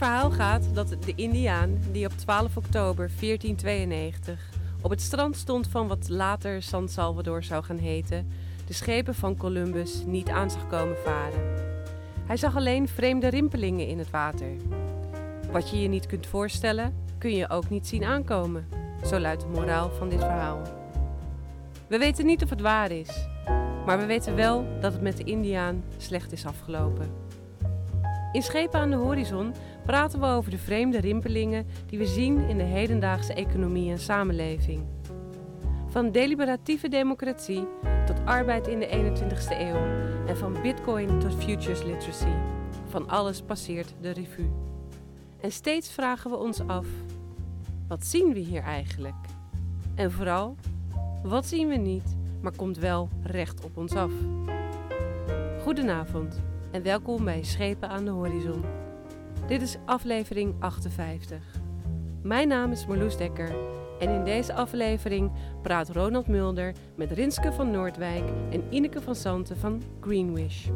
Verhaal gaat dat de Indiaan die op 12 oktober 1492 op het strand stond van wat later San Salvador zou gaan heten, de schepen van Columbus niet aan zag komen varen. Hij zag alleen vreemde rimpelingen in het water. Wat je je niet kunt voorstellen, kun je ook niet zien aankomen. Zo luidt de moraal van dit verhaal. We weten niet of het waar is, maar we weten wel dat het met de Indiaan slecht is afgelopen. In Schepen aan de Horizon praten we over de vreemde rimpelingen die we zien in de hedendaagse economie en samenleving. Van deliberatieve democratie tot arbeid in de 21ste eeuw en van bitcoin tot futures literacy. Van alles passeert de revue. En steeds vragen we ons af: wat zien we hier eigenlijk? En vooral, wat zien we niet, maar komt wel recht op ons af? Goedenavond en welkom bij Schepen aan de Horizon. Dit is aflevering 58. Mijn naam is Marloes Dekker en in deze aflevering praat Ronald Mulder met Rinske van Noordwijk en Ineke van Santen van Greenwish.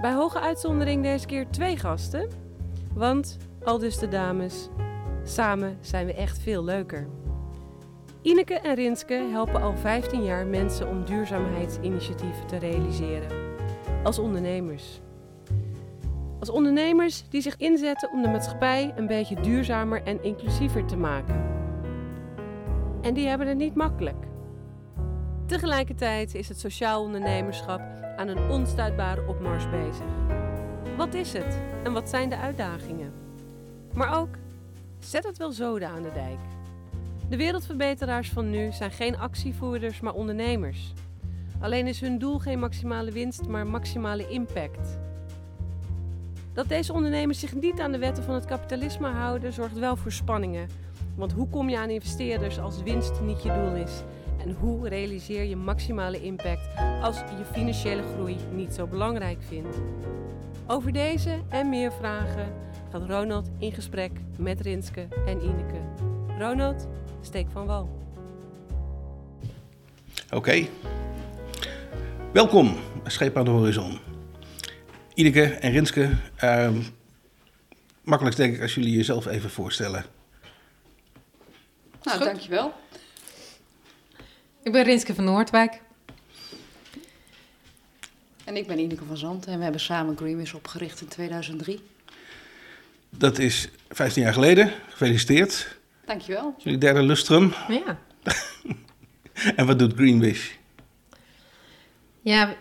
Bij hoge uitzondering deze keer twee gasten, want, al dus de dames, samen zijn we echt veel leuker. Ineke en Rinske helpen al 15 jaar mensen om duurzaamheidsinitiatieven te realiseren. Als ondernemers. Als ondernemers die zich inzetten om de maatschappij een beetje duurzamer en inclusiever te maken. En die hebben het niet makkelijk. Tegelijkertijd is het sociaal ondernemerschap aan een onstuitbare opmars bezig. Wat is het en wat zijn de uitdagingen? Maar ook, zet het wel zoden aan de dijk. De wereldverbeteraars van nu zijn geen actievoerders, maar ondernemers. Alleen is hun doel geen maximale winst, maar maximale impact. Dat deze ondernemers zich niet aan de wetten van het kapitalisme houden, zorgt wel voor spanningen. Want hoe kom je aan investeerders als winst niet je doel is? En hoe realiseer je maximale impact als je financiële groei niet zo belangrijk vindt? Over deze en meer vragen gaat Ronald in gesprek met Rinske en Ineke. Ronald, steek van wal. Oké. Welkom, Scheep aan de Horizon. Ineke en Rinske, uh, makkelijk denk ik als jullie jezelf even voorstellen. Nou, Goed. dankjewel. Ik ben Rinske van Noordwijk. En ik ben Ineke van Zanten en we hebben samen Greenwish opgericht in 2003. Dat is 15 jaar geleden. Gefeliciteerd. Dankjewel. Jullie derde lustrum. Ja. En wat doet Greenwish? Ja,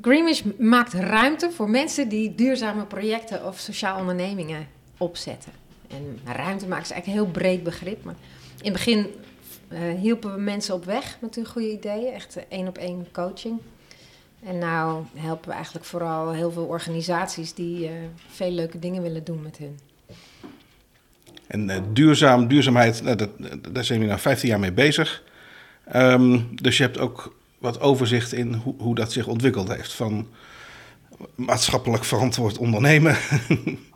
Greenwich maakt ruimte voor mensen die duurzame projecten of sociaal ondernemingen opzetten. En ruimte maken is eigenlijk een heel breed begrip. Maar in het begin eh, hielpen we mensen op weg met hun goede ideeën. Echt één op één coaching. En nou helpen we eigenlijk vooral heel veel organisaties die eh, veel leuke dingen willen doen met hun. En eh, duurzaam, duurzaamheid, nou, dat, daar zijn we nou 15 jaar mee bezig. Ehm, dus je hebt ook wat overzicht in hoe, hoe dat zich ontwikkeld heeft. Van maatschappelijk verantwoord ondernemen.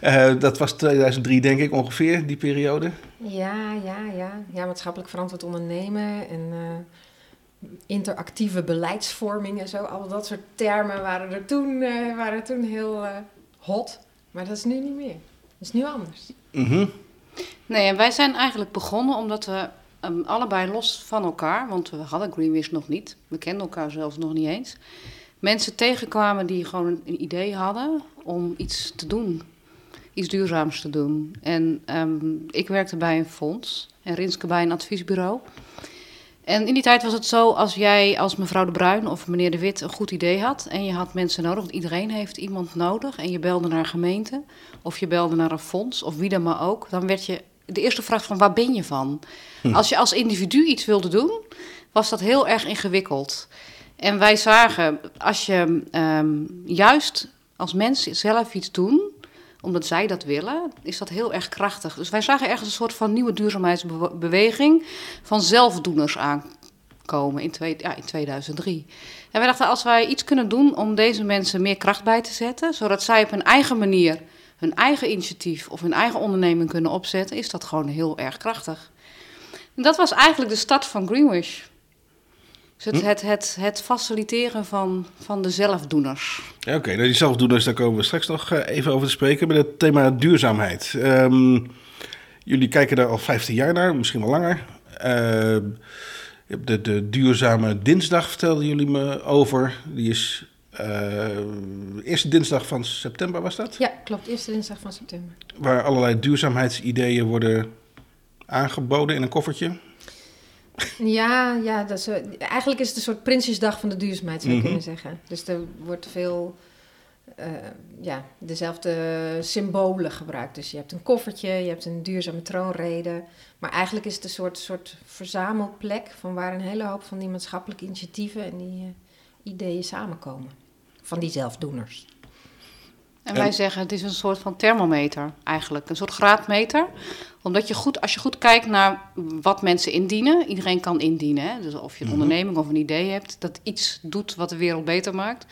Eh, dat was 2003 denk ik ongeveer, die periode. Ja, ja, ja. Ja, maatschappelijk verantwoord ondernemen en eh, interactieve beleidsvorming en zo. Al dat soort termen waren er toen, eh, waren toen heel eh, hot. Maar dat is nu niet meer. Dat is nu anders. Mhm. Nee, en wij zijn eigenlijk begonnen omdat we ehm, allebei los van elkaar, want we hadden Greenwish nog niet, we kenden elkaar zelfs nog niet eens, mensen tegenkwamen die gewoon een idee hadden om iets te doen, iets duurzaams te doen. En ehm, ik werkte bij een fonds en Rinske bij een adviesbureau. En in die tijd was het zo, als jij als mevrouw De Bruin of meneer De Wit een goed idee had en je had mensen nodig, want iedereen heeft iemand nodig en je belde naar een gemeente of je belde naar een fonds of wie dan maar ook, dan werd je de eerste vraag van waar ben je van? Als je als individu iets wilde doen, was dat heel erg ingewikkeld. En wij zagen, als je ehm, juist als mens zelf iets doen, omdat zij dat willen, is dat heel erg krachtig. Dus wij zagen ergens een soort van nieuwe duurzaamheidsbeweging van zelfdoeners aankomen in, twee, ja, in 2003. En wij dachten, als wij iets kunnen doen om deze mensen meer kracht bij te zetten, zodat zij op hun eigen manier hun eigen initiatief of hun eigen onderneming kunnen opzetten, is dat gewoon heel erg krachtig. En dat was eigenlijk de start van Greenwish. Dus het, het, het, het faciliteren van, van de zelfdoeners. Ja, Oké, nou, die zelfdoeners, daar komen we straks nog eh, even over te spreken. Met het thema duurzaamheid. Ehm, jullie kijken daar al 15 jaar naar, misschien wel langer. Ehm, de, de duurzame dinsdag vertelden jullie me over. Die is eerste dinsdag van september, was dat? Ja, klopt. Eerste dinsdag van september. Waar allerlei duurzaamheidsideeën worden aangeboden in een koffertje. Ja, ja dat is, eh, eigenlijk is het een soort Prinsjesdag van de duurzaamheid, zou je Mhm. kunnen zeggen. Dus er wordt veel, eh, ja, dezelfde symbolen gebruikt. Dus je hebt een koffertje, je hebt een duurzame troonrede. Maar eigenlijk is het een soort, soort verzamelplek van waar een hele hoop van die maatschappelijke initiatieven en die eh, ideeën samenkomen. Van die zelfdoeners. En wij zeggen het is een soort van thermometer eigenlijk, een soort graadmeter. Omdat je goed, als je goed kijkt naar wat mensen indienen, iedereen kan indienen. Hè? Dus of je een Mhm. onderneming of een idee hebt dat iets doet wat de wereld beter maakt.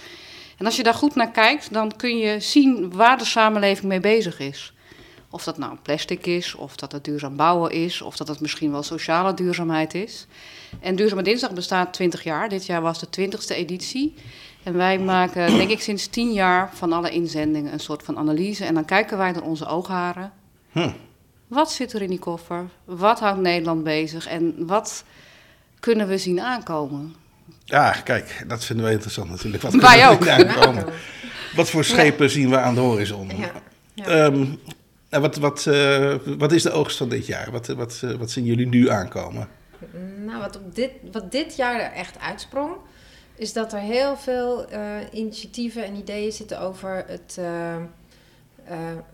En als je daar goed naar kijkt, dan kun je zien waar de samenleving mee bezig is. Of dat nou plastic is, of dat het duurzaam bouwen is, of dat het misschien wel sociale duurzaamheid is. En Duurzame Dinsdag bestaat 20 jaar. Dit jaar was de 20ste editie. En wij maken, denk ik, sinds 10 jaar van alle inzendingen een soort van analyse. En dan kijken wij naar onze oogharen. Hm. Wat zit er in die koffer? Wat houdt Nederland bezig? En wat kunnen we zien aankomen? Ja, kijk, dat vinden wij interessant natuurlijk. Wat Wij ook. Wat voor schepen zien we aan de horizon? Ja, ja. Ehm, en wat, wat, eh, wat is de oogst van dit jaar? Wat, wat, eh, wat zien jullie nu aankomen? Nou, wat, op dit, wat dit jaar er echt uitsprong, is dat er heel veel eh, initiatieven en ideeën zitten over het, eh, eh,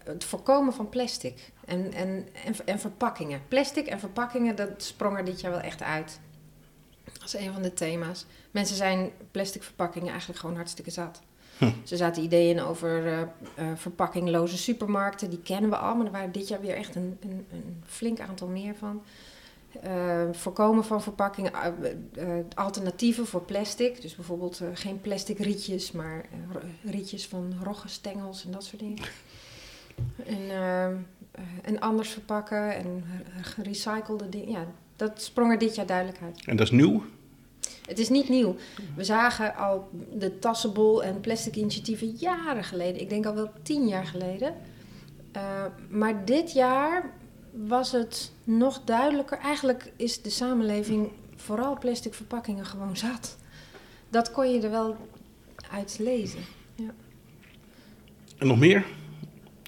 het voorkomen van plastic en, en, en, en verpakkingen. Plastic en verpakkingen, dat sprong er dit jaar wel echt uit. Dat is een van de thema's. Mensen zijn plastic verpakkingen eigenlijk gewoon hartstikke zat. Hm. Ze zaten ideeën over verpakkingloze supermarkten, die kennen we al, maar er waren dit jaar weer echt een, een, een flink aantal meer van. Eh, voorkomen van verpakkingen, eh, eh, alternatieven voor plastic. Dus bijvoorbeeld geen plastic rietjes, maar rietjes van roggenstengels en dat soort dingen. En, en anders verpakken en gerecyclede dingen. Ja, dat sprong er dit jaar duidelijk uit. En dat is nieuw? Het is niet nieuw. We zagen al de tassenbol en plastic initiatieven jaren geleden. Ik denk al wel tien jaar geleden. Maar dit jaar was het nog duidelijker. Eigenlijk is de samenleving vooral plastic verpakkingen gewoon zat. Dat kon je er wel uit lezen. En nog meer?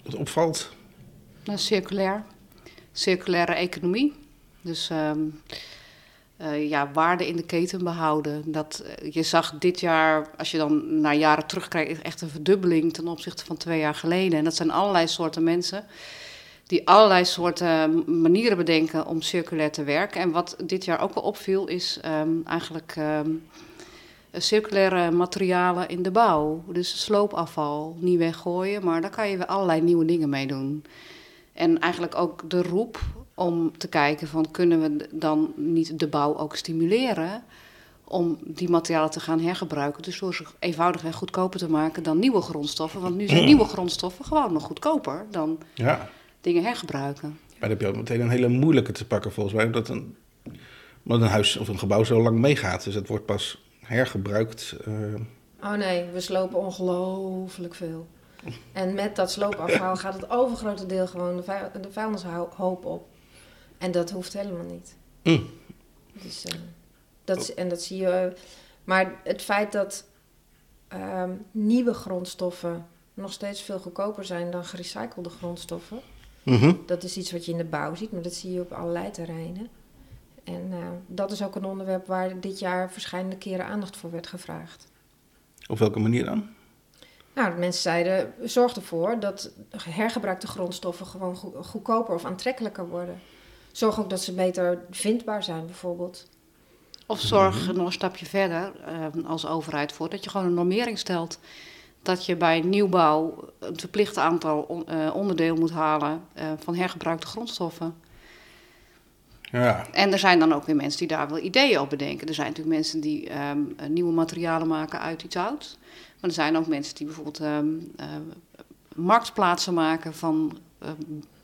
Wat opvalt? Nou, circulair. Circulaire economie. Dus ehm, eh, ja, waarde in de keten behouden. Dat, eh, je zag dit jaar, als je dan naar jaren terugkijkt, echt een verdubbeling ten opzichte van twee jaar geleden. En dat zijn allerlei soorten mensen die allerlei soorten manieren bedenken om circulair te werken. En wat dit jaar ook wel opviel, is ehm, eigenlijk ehm, circulaire materialen in de bouw. Dus sloopafval, niet weggooien, maar daar kan je weer allerlei nieuwe dingen mee doen. En eigenlijk ook de roep om te kijken van kunnen we dan niet de bouw ook stimuleren om die materialen te gaan hergebruiken. Dus door ze eenvoudiger en goedkoper te maken dan nieuwe grondstoffen. Want nu zijn nieuwe grondstoffen gewoon nog goedkoper dan Ja, dingen hergebruiken. maar dan heb je ook meteen een hele moeilijke te pakken volgens mij. Omdat een, omdat een huis of een gebouw zo lang meegaat. Dus het wordt pas hergebruikt. eh, Oh nee, we slopen ongelooflijk veel. En met dat sloopafval gaat het overgrote deel gewoon de, vuil, de vuilnishoop op. En dat hoeft helemaal niet. Mm. Dus, eh, dat is, en dat zie je. eh, maar het feit dat ehm, nieuwe grondstoffen nog steeds veel goedkoper zijn dan gerecyclede grondstoffen. Mhm. Dat is iets wat je in de bouw ziet, maar dat zie je op allerlei terreinen. En eh, dat is ook een onderwerp waar dit jaar verschillende keren aandacht voor werd gevraagd. Op welke manier dan? Nou, de mensen zeiden, zorg ervoor dat hergebruikte grondstoffen gewoon go- goedkoper of aantrekkelijker worden. Zorg ook dat ze beter vindbaar zijn, bijvoorbeeld. Of zorg nog een stapje verder eh, als overheid voor dat je gewoon een normering stelt. Dat je bij nieuwbouw een verplicht aantal eh, onderdeel moet halen eh, van hergebruikte grondstoffen. Ja, En er zijn dan ook weer mensen die daar wel ideeën op bedenken. Er zijn natuurlijk mensen die ehm, eh, nieuwe materialen maken uit iets ouds. Maar er zijn ook mensen die bijvoorbeeld ehm, eh, marktplaatsen maken van eh,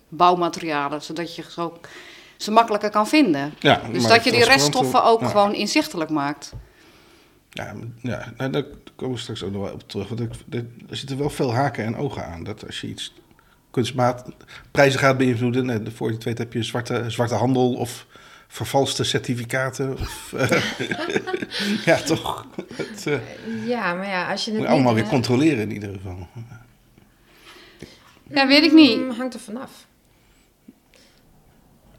bouwmaterialen, zodat je ze ook ze makkelijker kan vinden. ja Dus dat je die reststoffen ook ja. gewoon inzichtelijk maakt. Ja, ja nou, daar komen we straks ook nog wel op terug. Want er, er zitten wel veel haken en ogen aan. Dat als je iets kunstmaat prijzen gaat beïnvloeden, voor je het weet heb je zwarte, zwarte handel of vervalste certificaten. Of, uh, ja, toch? Het, uh, ja, maar ja, als je het moet allemaal weer controleren in ieder geval. Ja, weet ik niet. Mm, hangt er vanaf.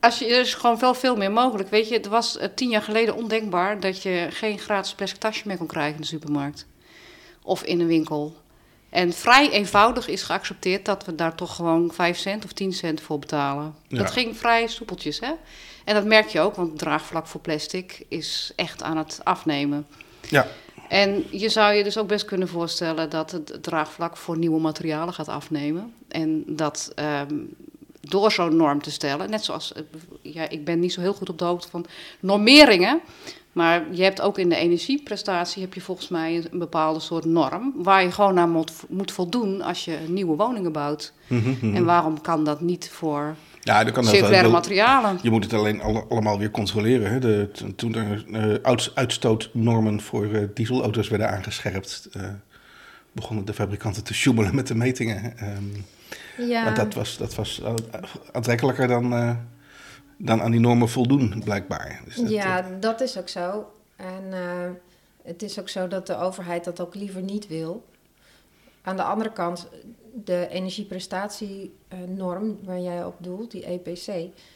Als je, er is gewoon wel veel meer mogelijk. Weet je, het was uh, tien jaar geleden ondenkbaar dat je geen gratis plastic tasje meer kon krijgen in de supermarkt. Of in een winkel. En vrij eenvoudig is geaccepteerd dat we daar toch gewoon 5 cent of 10 cent voor betalen. Ja. Dat ging vrij soepeltjes, hè? En dat merk je ook, want het draagvlak voor plastic is echt aan het afnemen. Ja, En je zou je dus ook best kunnen voorstellen dat het draagvlak voor nieuwe materialen gaat afnemen. En dat ehm, door zo'n norm te stellen, net zoals, eh, ja, ik ben niet zo heel goed op de hoogte van normeringen. Maar je hebt ook in de energieprestatie heb je volgens mij een, bepaalde soort norm. Waar je gewoon naar moet, voldoen als je nieuwe woningen bouwt. Mhm, En waarom kan dat niet voor ja dan kan dat circulaire materialen? Je moet het alleen alle- allemaal weer controleren. Hè? De, toen er uits- uitstootnormen voor eh, dieselauto's werden aangescherpt, begonnen de fabrikanten te sjoemelen met de metingen. Ehm, Ja, Want dat was, dat was aantrekkelijker dan, eh, dan aan die normen voldoen, blijkbaar. Dus dat, ja, eh, dat is ook zo. En eh, het is ook zo dat de overheid dat ook liever niet wil. Aan de andere kant, de energieprestatienorm waar jij op doelt, die EPC,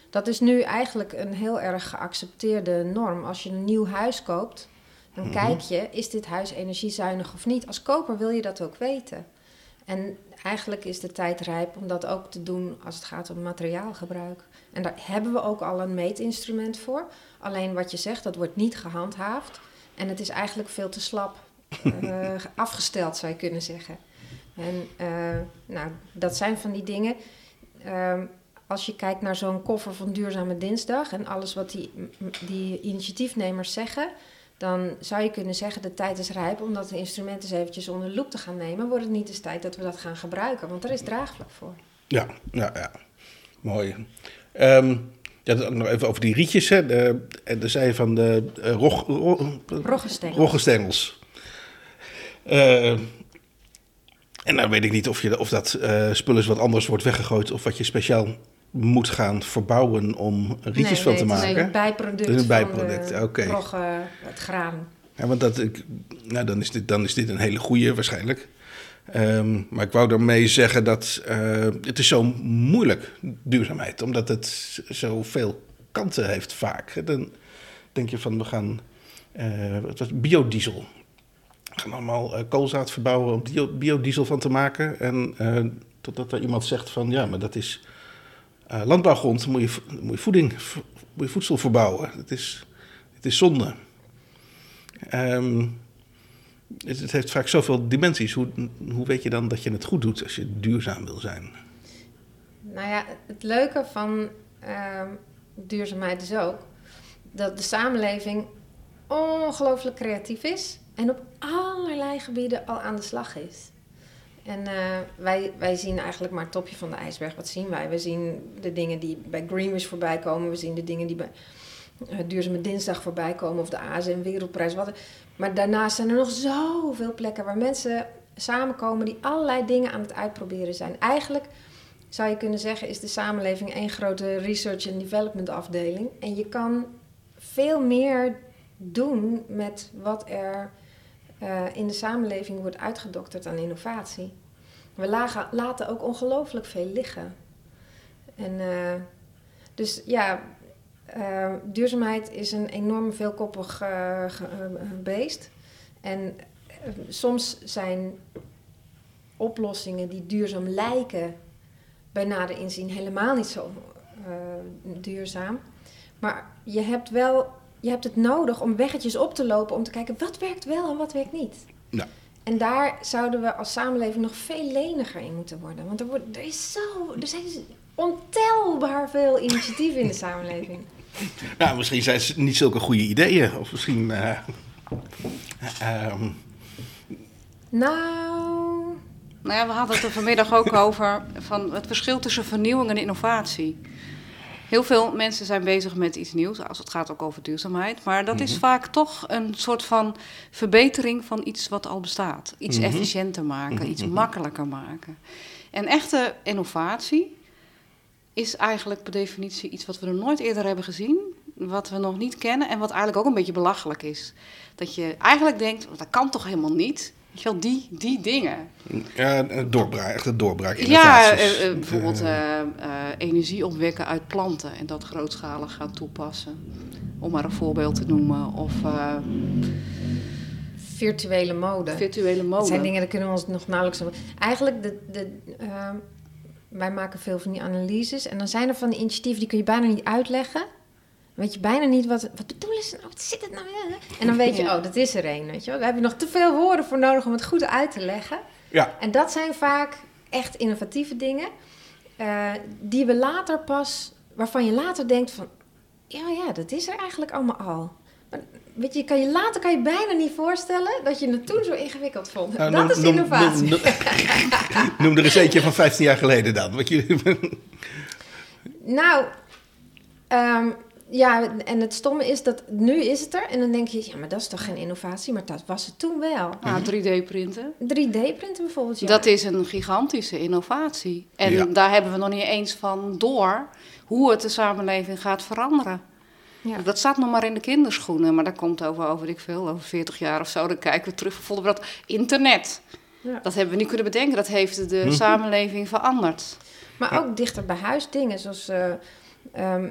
dat is nu eigenlijk een heel erg geaccepteerde norm. Als je een nieuw huis koopt, dan Mhm. kijk je, is dit huis energiezuinig of niet? Als koper wil je dat ook weten. En eigenlijk is de tijd rijp om dat ook te doen als het gaat om materiaalgebruik. En daar hebben we ook al een meetinstrument voor. Alleen wat je zegt, dat wordt niet gehandhaafd. En het is eigenlijk veel te slap eh, afgesteld, zou je kunnen zeggen. En eh, nou, dat zijn van die dingen. Ehm, als je kijkt naar zo'n koffer van Duurzame Dinsdag en alles wat die, die initiatiefnemers zeggen, dan zou je kunnen zeggen: de tijd is rijp om dat instrument eens eventjes onder de loep te gaan nemen. Wordt het niet eens tijd dat we dat gaan gebruiken? Want er is draagvlak voor. ja, ja, ja. Mooi. Ehm ja, dan ook nog even over die rietjes. Hè. De, en de van de rog, ro- Roggenstengels. roggenstengels. Eh, en dan weet ik niet of, je, of dat eh spul is wat anders wordt weggegooid... of wat je speciaal moet gaan verbouwen om rietjes Nee, van nee, te het is maken. een bijproduct. Is een van bijproduct, de roggen, het graan. Ja, want dat, ik, nou, dan, is dit, dan is dit een hele goede waarschijnlijk. Ehm, maar ik wou daarmee zeggen dat eh, het is zo moeilijk, duurzaamheid. Omdat het zoveel kanten heeft vaak. Dan denk je van, we gaan eh, wat was biodiesel. We gaan allemaal eh, koolzaad verbouwen om bio- biodiesel van te maken. En totdat er iemand zegt van, ja, maar dat is eh, landbouwgrond. Moet je, moet je voeding, vo- moet je voedsel verbouwen. Het is, het is zonde. Ehm, het, het heeft vaak zoveel dimensies. Hoe, hoe weet je dan dat je het goed doet als je duurzaam wil zijn? Nou ja, het leuke van ehm, duurzaamheid is ook dat de samenleving ongelooflijk creatief is en op allerlei gebieden al aan de slag is. En eh, wij, wij zien eigenlijk maar het topje van de ijsberg. Wat zien wij? We zien de dingen die bij Greenwich voorbij komen. We zien de dingen die bij eh, Duurzame Dinsdag voorbij komen. Of de ASM Wereldprijs. Wat, maar daarnaast zijn er nog zoveel plekken waar mensen samenkomen die allerlei dingen aan het uitproberen zijn. Eigenlijk zou je kunnen zeggen, is de samenleving één grote research and development afdeling. En je kan veel meer doen met wat er eh, in de samenleving wordt uitgedokterd aan innovatie. We lagen, laten ook ongelooflijk veel liggen. En eh, dus ja, eh, duurzaamheid is een enorm veelkoppig beest. En soms zijn oplossingen die duurzaam lijken bij nader inzien helemaal niet zo duurzaam. Maar je hebt wel je hebt het nodig om weggetjes op te lopen om te kijken wat werkt wel en wat werkt niet. Ja. En daar zouden we als samenleving nog veel leniger in moeten worden. Want er, wordt, er, is zo, er zijn ontelbaar veel initiatieven in de samenleving. Nou, misschien zijn het niet zulke goede ideeën. Of misschien. eh, ehm, Nou, Nou ja, we hadden het er vanmiddag ook over van het verschil tussen vernieuwing en innovatie. Heel veel mensen zijn bezig met iets nieuws, als het gaat ook over duurzaamheid. Maar dat is Mhm. vaak toch een soort van verbetering van iets wat al bestaat. Iets Mhm. efficiënter maken, iets mhm. makkelijker maken. En echte innovatie is eigenlijk per definitie iets wat we nog nooit eerder hebben gezien. Wat we nog niet kennen en wat eigenlijk ook een beetje belachelijk is. Dat je eigenlijk denkt, dat kan toch helemaal niet? Weet je wel, die, die dingen. Ja, een doorbraak, echt een doorbraak. Ja, eh, eh, bijvoorbeeld Eh, energie opwekken uit planten en dat grootschalig gaan toepassen. Om maar een voorbeeld te noemen. Of eh, Virtuele mode. virtuele Dat mode. zijn dingen, daar kunnen we ons nog nauwelijks... Eigenlijk, de, de, ehm, wij maken veel van die analyses. En dan zijn er van die initiatieven, die kun je bijna niet uitleggen. Weet je bijna niet wat... Wat bedoelen ze nou? Wat zit het nou? in? En dan weet je, oh, dat is er een, weet je wel. Daar heb je nog te veel woorden voor nodig om het goed uit te leggen. ja, En dat zijn vaak echt innovatieve dingen. eh, die we later pas... Waarvan je later denkt van... Ja, ja, dat is er eigenlijk allemaal al. Maar weet je, kan je later kan je bijna niet voorstellen dat je het toen zo ingewikkeld vond. nou, dat noem- is noem- innovatie. Noem, noem- noem er eens eentje van 15 jaar geleden dan. Wat je, Nou, ehm, ja, en het stomme is dat nu is het er. En dan denk je, ja, maar dat is toch geen innovatie? Maar dat was het toen wel. Ah, 3D-printen. 3D-printen bijvoorbeeld, ja. Dat is een gigantische innovatie. En Ja. daar hebben we nog niet eens van door hoe het de samenleving gaat veranderen. Ja. Dat staat nog maar in de kinderschoenen, maar dat komt over, over ik veel, over 40 jaar of zo. Dan kijken we terug, we dat internet. Ja. Dat hebben we niet kunnen bedenken, dat heeft de Mhm. samenleving veranderd. Maar ook dichter bij huis dingen, zoals eh, ehm,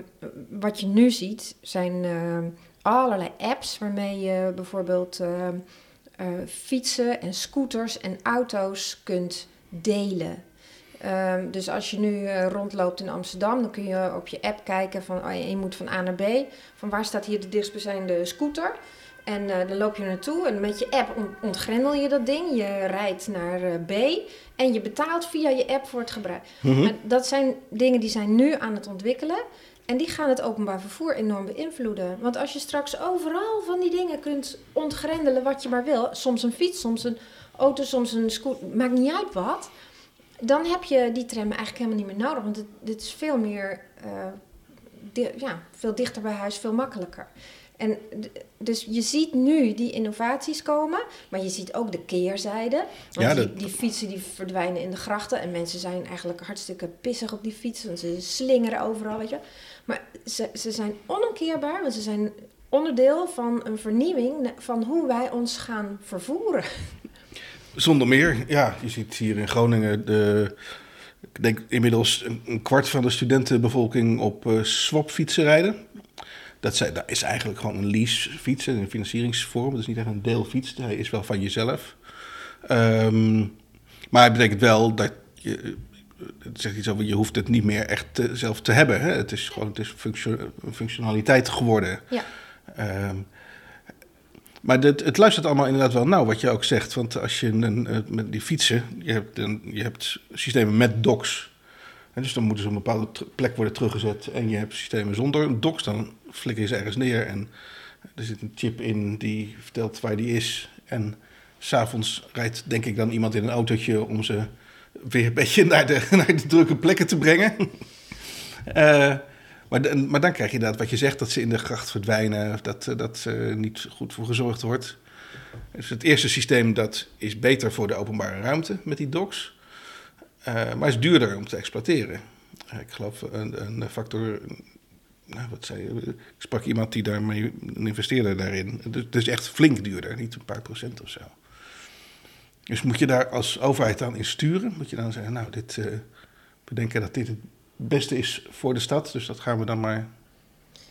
wat je nu ziet, zijn ehm, allerlei apps waarmee je bijvoorbeeld ehm, eh, fietsen en scooters en auto's kunt delen. Dus als je nu eh, rondloopt in Amsterdam, dan kun je op je app kijken van oh, je moet van A naar B. Van waar staat hier de dichtstbijzijnde scooter? En eh, dan loop je er naartoe en met je app on- ontgrendel je dat ding. Je rijdt naar eh, B en je betaalt via je app voor het gebruik. Mhm. Maar dat zijn dingen die zijn nu aan het ontwikkelen. En die gaan het openbaar vervoer enorm beïnvloeden. Want als je straks overal van die dingen kunt ontgrendelen wat je maar wil. Soms een fiets, soms een auto, soms een scooter. Maakt niet uit wat. Dan heb je die tram eigenlijk helemaal niet meer nodig. Want het, dit is veel meer... eh, ja, veel dichter bij huis, veel makkelijker. En dus je ziet nu die innovaties komen, maar je ziet ook de keerzijde. Want Ja, die, dat- die fietsen die verdwijnen in de grachten en mensen zijn eigenlijk hartstikke pissig op die fietsen. Want ze slingeren overal, weet je. Maar ze, ze zijn onomkeerbaar, want ze zijn onderdeel van een vernieuwing van hoe wij ons gaan vervoeren. Zonder meer, ja, je ziet hier in Groningen de, ik denk inmiddels een, een kwart van de studentenbevolking op eh swapfietsen rijden. Dat, zijn, dat is eigenlijk gewoon een leasefiets, een financieringsvorm. Dat is niet echt een deelfiets, hij is wel van jezelf. Ehm, maar het betekent wel dat je, het zegt iets over, je hoeft het niet meer echt te- zelf te hebben. Hè? Het is gewoon het is functio- een functionaliteit geworden. Ja. Ehm, maar dit, het luistert allemaal inderdaad wel nauw wat je ook zegt. Want als je een, eh, met die fietsen, je hebt, een, je hebt systemen met docks. En dus dan moeten ze op een bepaalde plek worden teruggezet. En je hebt systemen zonder docks, dan flikker je ze ergens neer. En er zit een chip in die vertelt waar die is. En s'avonds rijdt denk ik dan iemand in een autootje om ze weer een beetje naar de, naar de drukke plekken te brengen. Eh, maar, dan- maar dan krijg je inderdaad wat je zegt, dat ze in de gracht verdwijnen, dat, eh, dat er niet goed voor gezorgd wordt. Dus het eerste systeem dat is beter voor de openbare ruimte met die docks, eh, maar is duurder om te exploiteren. Eh, ik geloof een, een factor, nou, wat zei je, ik sprak iemand die daarmee een investeerder daarin. Dus het is echt flink duurder, niet een paar procent of zo. Dus moet je daar als overheid dan in sturen? Moet je dan zeggen, nou, dit, eh, we denken dat dit het beste is voor de stad, dus dat gaan we dan maar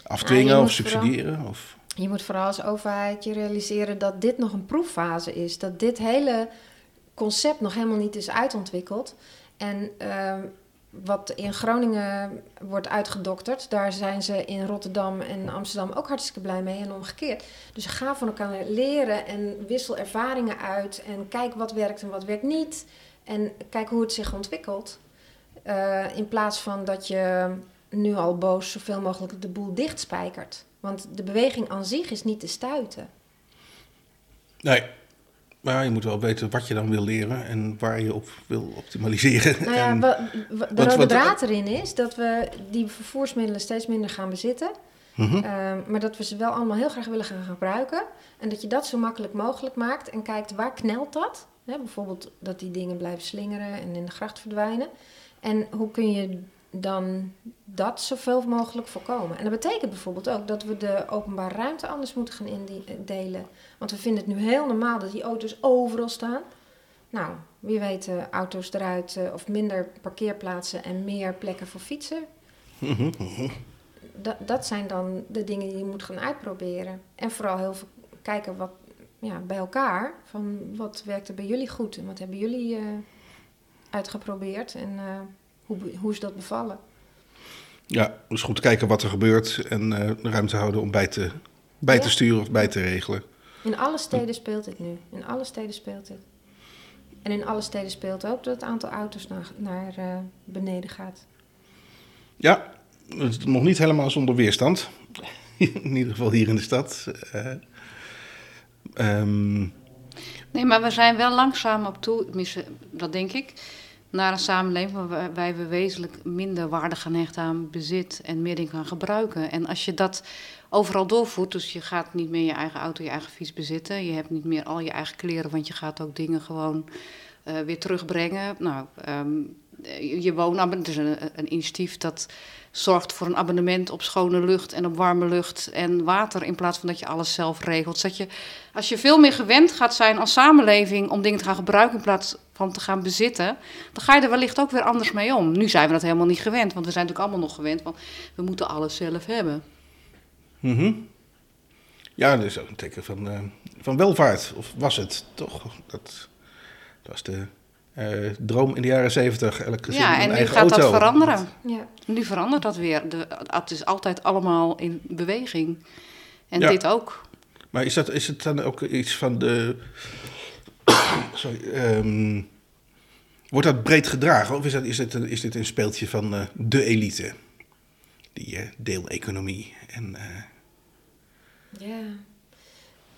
afdwingen Ja, je of vooral- subsidiëren? Of... Je moet vooral als overheid je realiseren dat dit nog een proeffase is. Dat dit hele concept nog helemaal niet is uitontwikkeld. En ehm, wat in Groningen wordt uitgedokterd, daar zijn ze in Rotterdam en Amsterdam ook hartstikke blij mee en omgekeerd. Dus ga van elkaar leren en wissel ervaringen uit en kijk wat werkt en wat werkt niet. En kijk hoe het zich ontwikkelt. Eh, in plaats van dat je nu al boos zoveel mogelijk de boel dichtspijkert. Want de beweging aan zich is niet te stuiten. Nee, Maar je moet wel weten wat je dan wil leren en waar je op wil optimaliseren. Nou ja, En- wa- wa- de wat- rode wat- draad erin is dat we die vervoersmiddelen steeds minder gaan bezitten. Mhm. Ehm, maar dat we ze wel allemaal heel graag willen gaan gebruiken. En dat je dat zo makkelijk mogelijk maakt. En kijkt waar knelt dat? Hè, bijvoorbeeld dat die dingen blijven slingeren en in de gracht verdwijnen. En hoe kun je dan dat zoveel mogelijk voorkomen? En dat betekent bijvoorbeeld ook dat we de openbare ruimte anders moeten gaan indelen. Want we vinden het nu heel normaal dat die auto's overal staan. Nou, wie weet eh, auto's eruit eh, of minder parkeerplaatsen en meer plekken voor fietsen. Dat, dat zijn dan de dingen die je moet gaan uitproberen. En vooral heel veel kijken wat, ja, bij elkaar. Van wat werkte bij jullie goed en wat hebben jullie eh, uitgeprobeerd en hoe, is dat bevallen? Ja, dus goed kijken wat er gebeurt en eh, ruimte houden om bij te, bij te sturen of bij te regelen. In alle steden speelt dit nu. In alle steden speelt dit. En in alle steden speelt ook dat het aantal auto's naar, naar eh, beneden gaat. Ja, het is nog niet helemaal zonder weerstand. in ieder geval hier in de stad. Eh, ehm, Nee, maar we zijn wel langzaam op toe, dat denk ik, naar een samenleving waarbij we wezenlijk minder waarde gaan hechten aan bezit en meer dingen gaan gebruiken. En als je dat overal doorvoert, dus je gaat niet meer je eigen auto, je eigen fiets bezitten, je hebt niet meer al je eigen kleren, want je gaat ook dingen gewoon eh, weer terugbrengen. Nou, ehm, je woonabonnement, is een, een initiatief dat zorgt voor een abonnement op schone lucht en op warme lucht en water in plaats van dat je alles zelf regelt. Zodat je, als je veel meer gewend gaat zijn als samenleving om dingen te gaan gebruiken in plaats van te gaan bezitten, dan ga je er wellicht ook weer anders mee om. Nu zijn we dat helemaal niet gewend, want we zijn natuurlijk allemaal nog gewend van we moeten alles zelf hebben. mhm. Ja, dat is ook een teken van, eh, van welvaart. Of was het toch? Dat, dat was de eh, droom in de jaren zeventig. Elk gezin Ja, een en nu gaat dat veranderen. Ja. Nu verandert dat weer. De, het is altijd allemaal in beweging. En Ja. dit ook. Maar is, dat, is het dan ook iets van de. Sorry. ehm, wordt dat breed gedragen? Of is, dat, is, dit, een, is dit een speeltje van eh, de elite? Die eh, deeleconomie. En, eh, Ja.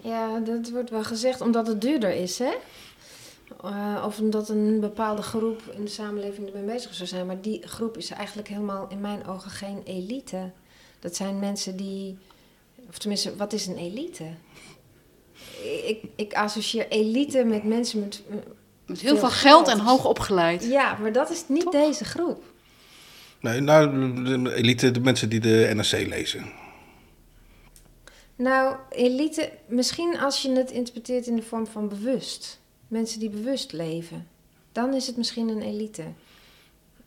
ja, dat wordt wel gezegd omdat het duurder is, hè? Of omdat een bepaalde groep in de samenleving ermee bezig zou zijn. Maar die groep is eigenlijk helemaal in mijn ogen geen elite. Dat zijn mensen die. Of tenminste, wat is een elite? Ik, ik associeer elite met mensen met. Met heel Veel veel geld en hoog opgeleid. Ja, maar dat is niet Toch? deze groep. nou, nou, de elite, de mensen die de NRC lezen. Nou, elite, misschien als je het interpreteert in de vorm van bewust. Mensen die bewust leven. Dan is het misschien een elite.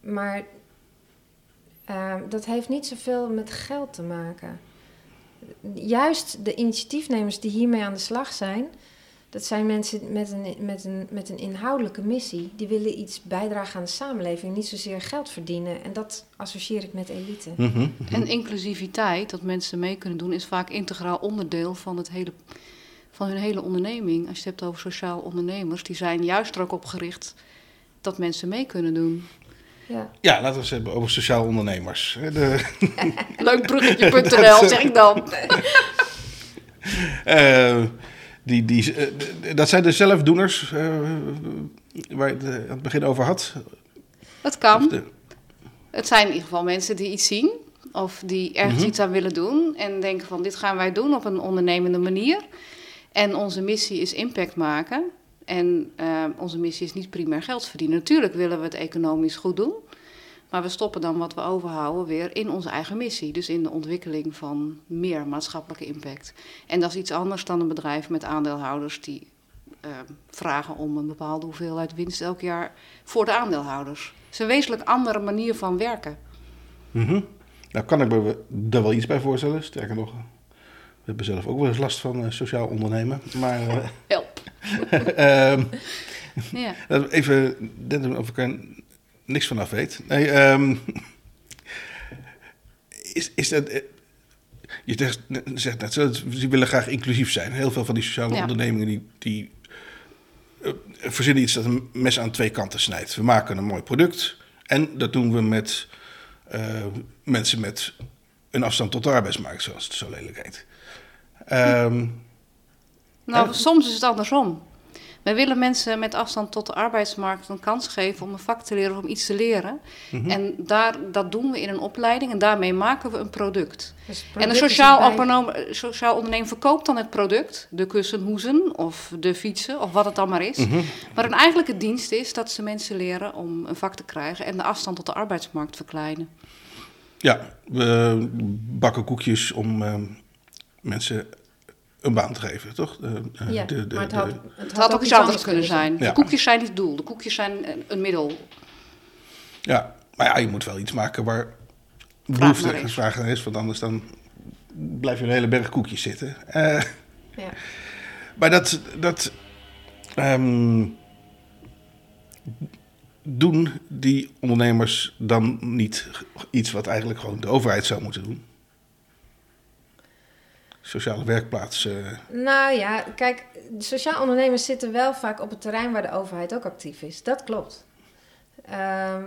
Maar ehm, dat heeft niet zoveel met geld te maken. Juist de initiatiefnemers die hiermee aan de slag zijn, dat zijn mensen met een, met een, met een inhoudelijke missie. Die willen iets bijdragen aan de samenleving, niet zozeer geld verdienen. En dat associeer ik met elite. Mhm, mhm. En inclusiviteit, dat mensen mee kunnen doen, is vaak integraal onderdeel van, het hele, van hun hele onderneming. Als je het hebt over sociaal ondernemers, die zijn juist er ook op gericht dat mensen mee kunnen doen. Ja. Ja, laten we het hebben over sociaal ondernemers. De, Leukbruggetje.nl, zeg ik dan. eh, die, die, eh, dat zijn de zelfdoeners eh, waar je het eh, aan het begin over had. Het Of kan. de- Het zijn in ieder geval mensen die iets zien of die ergens Mhm. iets aan willen doen en denken van dit gaan wij doen op een ondernemende manier. En onze missie is impact maken. En eh, onze missie is niet primair geld verdienen. Natuurlijk willen we het economisch goed doen. Maar we stoppen dan wat we overhouden weer in onze eigen missie. Dus in de ontwikkeling van meer maatschappelijke impact. En dat is iets anders dan een bedrijf met aandeelhouders die eh, vragen om een bepaalde hoeveelheid winst elk jaar voor de aandeelhouders. Het is een wezenlijk andere manier van werken. Mhm. Nou kan ik me daar wel iets bij voorstellen. Sterker nog, we hebben zelf ook wel eens last van eh, sociaal ondernemen. Maar Help. ehm, Ja. even of ik er niks vanaf weet. Nee, ehm, is, is dat... eh, Je zegt, zegt net, ze willen graag inclusief zijn. Heel veel van die sociale Ja. ondernemingen die, die eh, verzinnen iets dat een mes aan twee kanten snijdt. We maken een mooi product en dat doen we met eh, mensen met een afstand tot de arbeidsmarkt, zoals het zo lelijk heet. Ehm, Nou, soms is het andersom. Wij willen mensen met afstand tot de arbeidsmarkt een kans geven om een vak te leren of om iets te leren. Mhm. En daar, dat doen we in een opleiding en daarmee maken we een product. Dus En een sociaal, eh, sociaal ondernemer verkoopt dan het product, de kussenhoezen of de fietsen of wat het dan maar is. Mhm. Maar een eigenlijke dienst is dat ze mensen leren om een vak te krijgen en de afstand tot de arbeidsmarkt verkleinen. Ja, we bakken koekjes om eh, mensen een baan te geven, toch? Eh, eh, Ja, de- de- maar het had, Het had ook iets anders kunnen zijn. Ja. De koekjes zijn niet het doel, de koekjes zijn een, een middel. Ja, maar ja, je moet wel iets maken waar behoefte is. vraag naar is, want anders dan blijf je een hele berg koekjes zitten. Eh, Ja. maar dat, dat ehm, doen die ondernemers dan niet iets wat eigenlijk gewoon de overheid zou moeten doen? Sociale werkplaats. eh, Nou ja, kijk, sociaal ondernemers zitten wel vaak op het terrein waar de overheid ook actief is. Dat klopt. Ehm,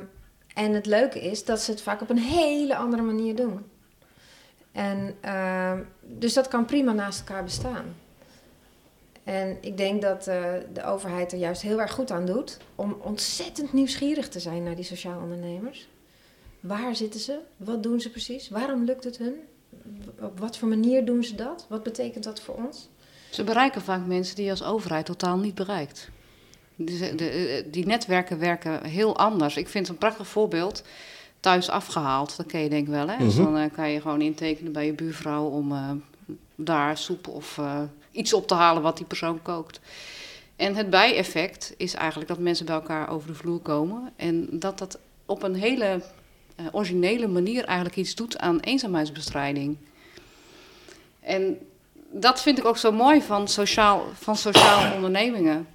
en het leuke is dat ze het vaak op een hele andere manier doen. En ehm, dus dat kan prima naast elkaar bestaan. En ik denk dat eh, de overheid er juist heel erg goed aan doet om ontzettend nieuwsgierig te zijn naar die sociaal ondernemers. Waar zitten ze? Wat doen ze precies? Waarom lukt het hun? Op wat voor manier doen ze dat? Wat betekent dat voor ons? Ze bereiken vaak mensen die je als overheid totaal niet bereikt. Dus, eh, de, eh, die netwerken werken heel anders. Ik vind een prachtig voorbeeld. Thuis afgehaald, dat ken je denk ik wel. Hè? Dus Mhm. dan eh, kan je gewoon intekenen bij je buurvrouw om eh, daar soep of eh, iets op te halen wat die persoon kookt. En het bijeffect is eigenlijk dat mensen bij elkaar over de vloer komen. En dat dat op een hele originele manier eigenlijk iets doet aan eenzaamheidsbestrijding. En dat vind ik ook zo mooi van sociaal, van sociaal ondernemingen.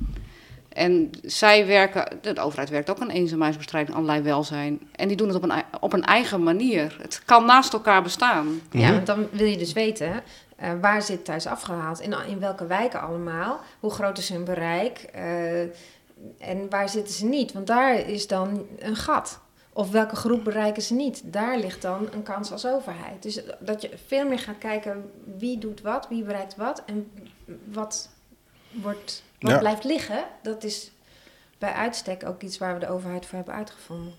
En zij werken, de overheid werkt ook aan eenzaamheidsbestrijding, allerlei welzijn. En die doen het op een, op een eigen manier. Het kan naast elkaar bestaan. Ja, Mhm. want dan wil je dus weten eh, waar zit thuis afgehaald, in, in welke wijken allemaal, hoe groot is hun bereik eh, en waar zitten ze niet. Want daar is dan een gat. Of welke groep bereiken ze niet? Daar ligt dan een kans als overheid. Dus dat je veel meer gaat kijken wie doet wat, wie bereikt wat en wat, wordt, wat Ja. blijft liggen. Dat is bij uitstek ook iets waar we de overheid voor hebben uitgevonden.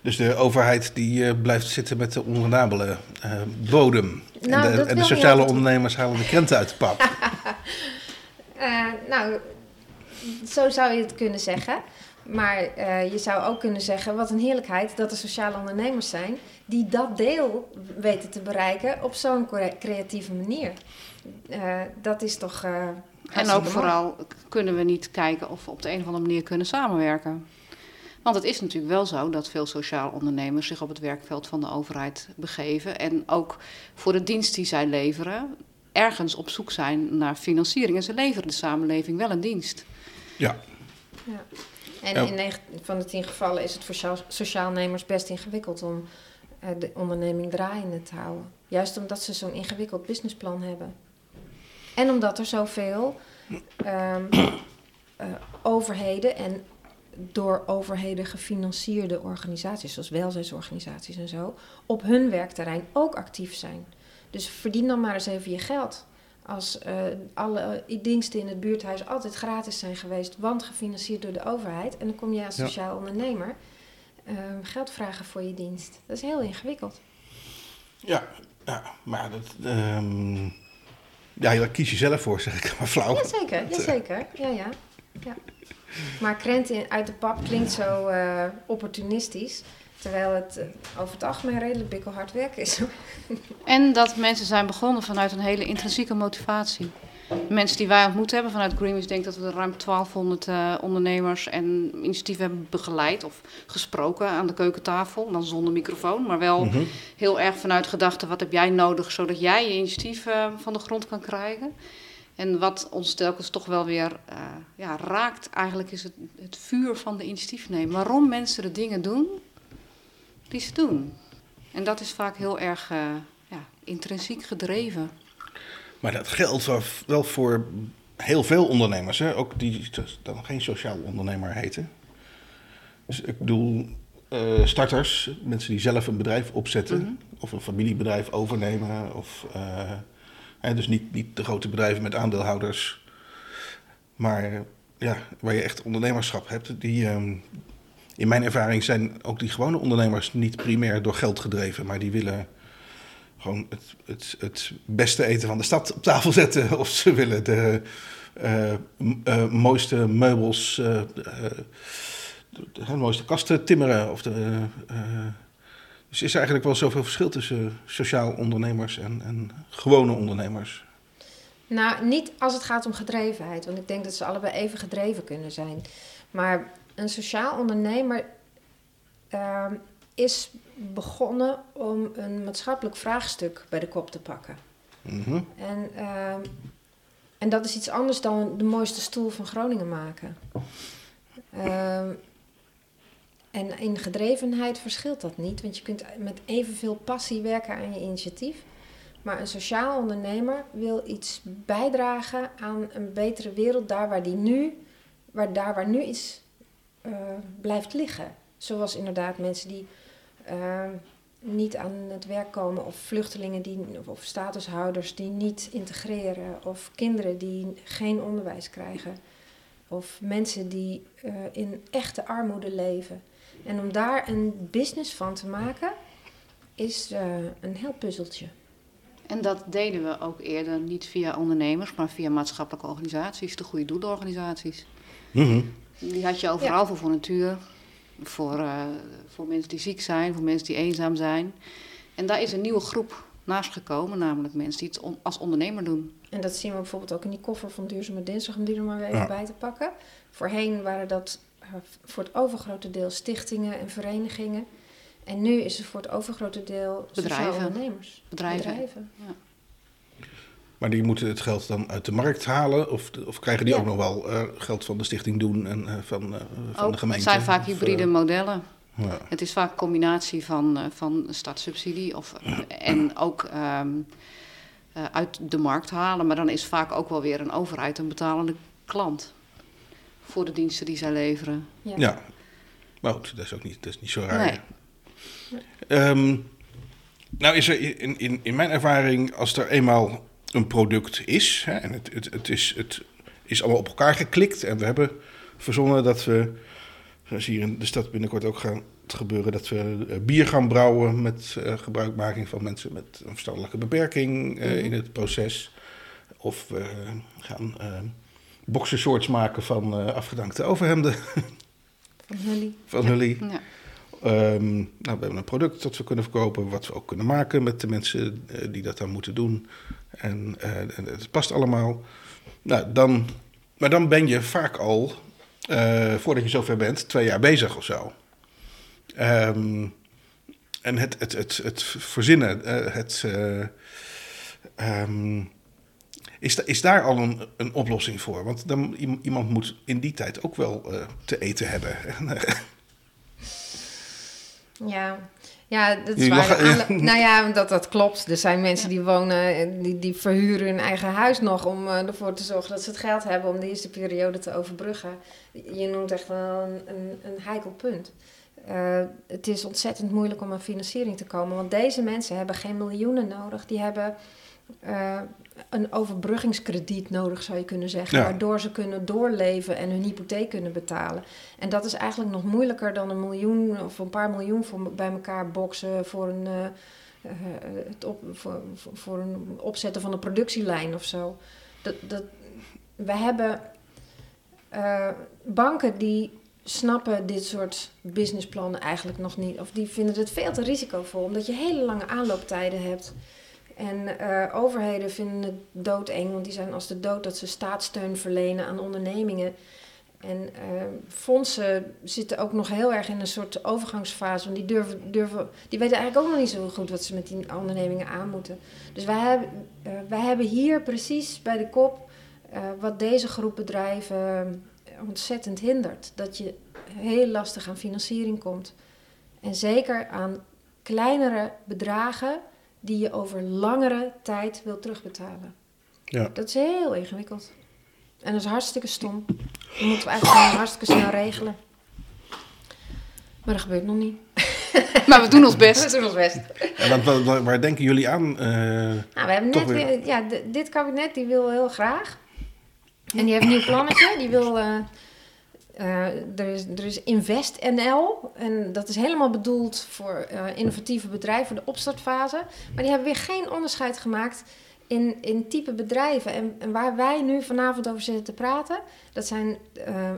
Dus de overheid die eh, blijft zitten met de onrendabele eh, bodem. Nou, en de, en de sociale ondernemers halen de krenten uit de pap. Eh, nou, zo zou je het kunnen zeggen. Maar eh, je zou ook kunnen zeggen, wat een heerlijkheid dat er sociale ondernemers zijn die dat deel weten te bereiken op zo'n cre- creatieve manier. Eh, dat is toch. eh, En ook vooral kunnen we niet kijken of we op de een of andere manier kunnen samenwerken. Want het is natuurlijk wel zo dat veel sociaal ondernemers zich op het werkveld van de overheid begeven. En ook voor de dienst die zij leveren, ergens op zoek zijn naar financiering. En ze leveren de samenleving wel een dienst. Ja, Ja. En Ja. in 9 van de 10 gevallen is het voor sociaal- sociaalnemers best ingewikkeld om eh, de onderneming draaiende te houden. Juist omdat ze zo'n ingewikkeld businessplan hebben. En omdat er zoveel eh, overheden en door overheden gefinancierde organisaties, zoals welzijnsorganisaties en zo, op hun werkterrein ook actief zijn. Dus verdien dan maar eens even je geld. Als eh, alle diensten in het buurthuis altijd gratis zijn geweest, want gefinancierd door de overheid, en dan kom je als Ja. sociaal ondernemer ehm, geld vragen voor je dienst. Dat is heel ingewikkeld. ja, ja maar dat, ehm, ja, daar kies je zelf voor, zeg ik maar flauw. Jazeker, jazeker. Ja, ja. ja. Maar krenten uit de pap klinkt zo eh, opportunistisch, terwijl het eh, over het algemeen redelijk bikkelhard werk is. En dat mensen zijn begonnen vanuit een hele intrinsieke motivatie. De mensen die wij ontmoet hebben vanuit Greenwich, denk dat we ruim 1200 eh, ondernemers en initiatieven hebben begeleid of gesproken aan de keukentafel. Dan zonder microfoon, maar wel Mhm. heel erg vanuit gedachte: wat heb jij nodig zodat jij je initiatief eh, van de grond kan krijgen? En wat ons telkens toch wel weer eh, ja, raakt, eigenlijk is het, het vuur van de initiatiefnemer. Waarom mensen de dingen doen die ze doen. En dat is vaak heel erg eh, ja, intrinsiek gedreven. Maar dat geldt wel, wel voor heel veel ondernemers, hè? ook die dan geen sociaal ondernemer heten. Dus ik bedoel, eh, starters, mensen die zelf een bedrijf opzetten, Mhm. of een familiebedrijf overnemen, of, eh, hè, dus niet, niet de grote bedrijven met aandeelhouders. Maar ja, waar je echt ondernemerschap hebt, die, ehm, in mijn ervaring zijn ook die gewone ondernemers niet primair door geld gedreven, maar die willen gewoon het, het, het beste eten van de stad op tafel zetten. Of ze willen de eh, eh, mooiste meubels, eh, eh, de, de mooiste kasten timmeren. Of de, dus is er eigenlijk wel zoveel verschil tussen sociaal ondernemers en, en gewone ondernemers? Nou, niet als het gaat om gedrevenheid, want ik denk dat ze allebei even gedreven kunnen zijn. Maar een sociaal ondernemer ehm, is begonnen om een maatschappelijk vraagstuk bij de kop te pakken. Mhm. En, ehm, en dat is iets anders dan de mooiste stoel van Groningen maken. Ehm, en in gedrevenheid verschilt dat niet, want je kunt met evenveel passie werken aan je initiatief. Maar een sociaal ondernemer wil iets bijdragen aan een betere wereld, daar waar, die nu, waar, daar waar nu iets eh, blijft liggen. Zoals inderdaad mensen die eh, niet aan het werk komen, of vluchtelingen die, of, statushouders die niet integreren, of kinderen die geen onderwijs krijgen, of mensen die eh, in echte armoede leven. En om daar een business van te maken, is eh, een heel puzzeltje. En dat deden we ook eerder niet via ondernemers, maar via maatschappelijke organisaties, de goede doelorganisaties. Mhm. Die had je overal voor, voor natuur, voor, eh, voor mensen die ziek zijn, voor mensen die eenzaam zijn. En daar is een nieuwe groep naast gekomen, namelijk mensen die het on- als ondernemer doen. En dat zien we bijvoorbeeld ook in die koffer van Duurzame Dinsdag, om die er maar weer even Ja. bij te pakken. Voorheen waren dat eh, voor het overgrote deel stichtingen en verenigingen. En nu is het voor het overgrote deel sociaal Bedrijven. ondernemers. Bedrijven. Maar die moeten het geld dan uit de markt halen? Of, of krijgen die Ja. ook nog wel eh, geld van de stichting doen en eh, van, eh, van Ook, de gemeente? het zijn vaak Of, hybride modellen. ja. Het is vaak een combinatie van, eh, van startsubsidie of, en ook ehm, eh, uit de markt halen. Maar dan is vaak ook wel weer een overheid een betalende klant voor de diensten die zij leveren. Ja. Ja, maar goed, dat is ook niet, dat is niet zo raar. Nee. Ehm, nou is er in, in, in mijn ervaring, als er eenmaal een product is, hè, en het, het, het, is, het is allemaal op elkaar geklikt en we hebben verzonnen dat we, zoals hier in de stad binnenkort ook gaat gebeuren, dat we eh, bier gaan brouwen met eh, gebruikmaking van mensen met een verstandelijke beperking eh, in het proces. Of we gaan eh boxershorts maken van afgedankte overhemden Van jullie. van Hully. Ja. Ehm, nou, we hebben een product dat we kunnen verkopen, wat we ook kunnen maken met de mensen eh, die dat dan moeten doen. En, eh, en het past allemaal. Nou, dan, maar dan ben je vaak al, eh, voordat je zover bent, twee jaar bezig of zo. Ehm, en het, het, het, verzinnen, het, eh, ehm, is, is daar al een, een oplossing voor? Want dan, iem- iemand moet in die tijd ook wel te eten hebben. Ja, ja dat is waar. aanle- nou ja, dat, dat klopt. Er zijn mensen die wonen, eh, die, die verhuren hun eigen huis nog om eh, ervoor te zorgen dat ze het geld hebben om de eerste periode te overbruggen. Je noemt echt wel een, een, een heikel punt. Eh, het is ontzettend moeilijk om aan financiering te komen, want deze mensen hebben geen miljoenen nodig. Die hebben eh, een overbruggingskrediet nodig, zou je kunnen zeggen, Ja. waardoor ze kunnen doorleven en hun hypotheek kunnen betalen. En dat is eigenlijk nog moeilijker dan een miljoen of een paar miljoen voor, bij elkaar boksen voor een, eh, eh, het op, voor, voor- een opzetten van een productielijn of zo. Dat, dat, we hebben banken die snappen dit soort businessplannen eigenlijk nog niet. Of die vinden het veel te risicovol, omdat je hele lange aanlooptijden hebt. En eh, overheden vinden het doodeng, want die zijn als de dood dat ze staatssteun verlenen aan ondernemingen. En eh, fondsen zitten ook nog heel erg in een soort overgangsfase. Want die, durven, durven, die weten eigenlijk ook nog niet zo goed wat ze met die ondernemingen aan moeten. Dus wij hebben, eh, wij hebben hier precies bij de kop wat deze groep bedrijven ontzettend hindert. Dat je heel lastig aan financiering komt. En zeker aan kleinere bedragen die je over langere tijd wil terugbetalen. Ja. Dat is heel ingewikkeld. En dat is hartstikke stom. Dat moeten we eigenlijk gewoon hartstikke snel regelen. Maar dat gebeurt nog niet. Maar we doen ons best. We doen ons best. En wat, waar, denken jullie aan? eh, Nou, we hebben net weer- weer, ja, dit kabinet die wil heel graag En die heeft een nieuw plannetje. Die wil. eh, eh, er, is, er is Invest NL. En dat is helemaal bedoeld voor eh, innovatieve bedrijven, voor de opstartfase. Maar die hebben weer geen onderscheid gemaakt in, in type bedrijven. En, en waar wij nu vanavond over zitten te praten, dat, zijn, eh,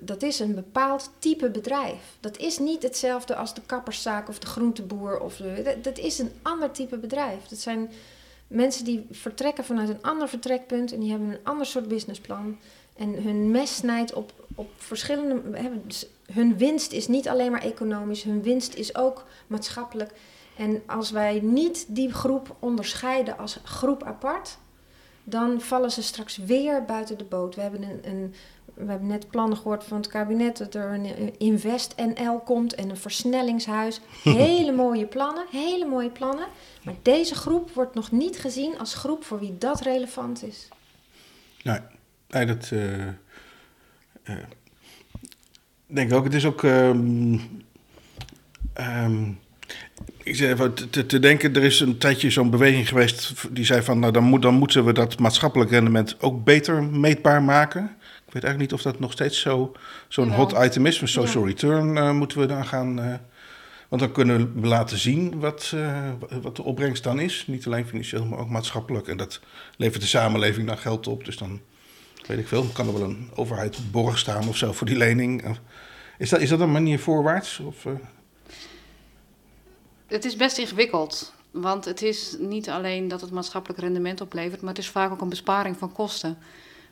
dat is een bepaald type bedrijf. Dat is niet hetzelfde als de kapperszaak of de groenteboer. Of dat is een ander type bedrijf. Dat zijn mensen die vertrekken vanuit een ander vertrekpunt en die hebben een ander soort businessplan. En hun mes snijdt op, op verschillende. hè, dus Hun winst is niet alleen maar economisch, hun winst is ook maatschappelijk. En als wij niet die groep onderscheiden als groep apart, dan vallen ze straks weer buiten de boot. We hebben, een, een, we hebben net plannen gehoord van het kabinet dat er een Invest NL komt en een versnellingshuis. Hele mooie plannen, hele mooie plannen. Maar deze groep wordt nog niet gezien als groep voor wie dat relevant is. Nee, nee dat eh, eh, denk ik ook. Het is ook. ehm, ehm, ik zeg even te- te, denken, er is een tijdje zo'n beweging geweest die zei van, nou dan, moet, dan moeten we dat maatschappelijk rendement ook beter meetbaar maken. Ik weet eigenlijk niet of dat nog steeds zo, zo'n hot item is. Van social Ja. return eh, moeten we dan gaan, want dan kunnen we laten zien wat, wat de opbrengst dan is. Niet alleen financieel, maar ook maatschappelijk. En dat levert de samenleving dan geld op. Dus dan, weet ik veel, kan er wel een overheid borg staan of zo voor die lening. Is dat, is dat een manier voorwaarts? Of, eh? Het is best ingewikkeld. Want het is niet alleen dat het maatschappelijk rendement oplevert, maar het is vaak ook een besparing van kosten.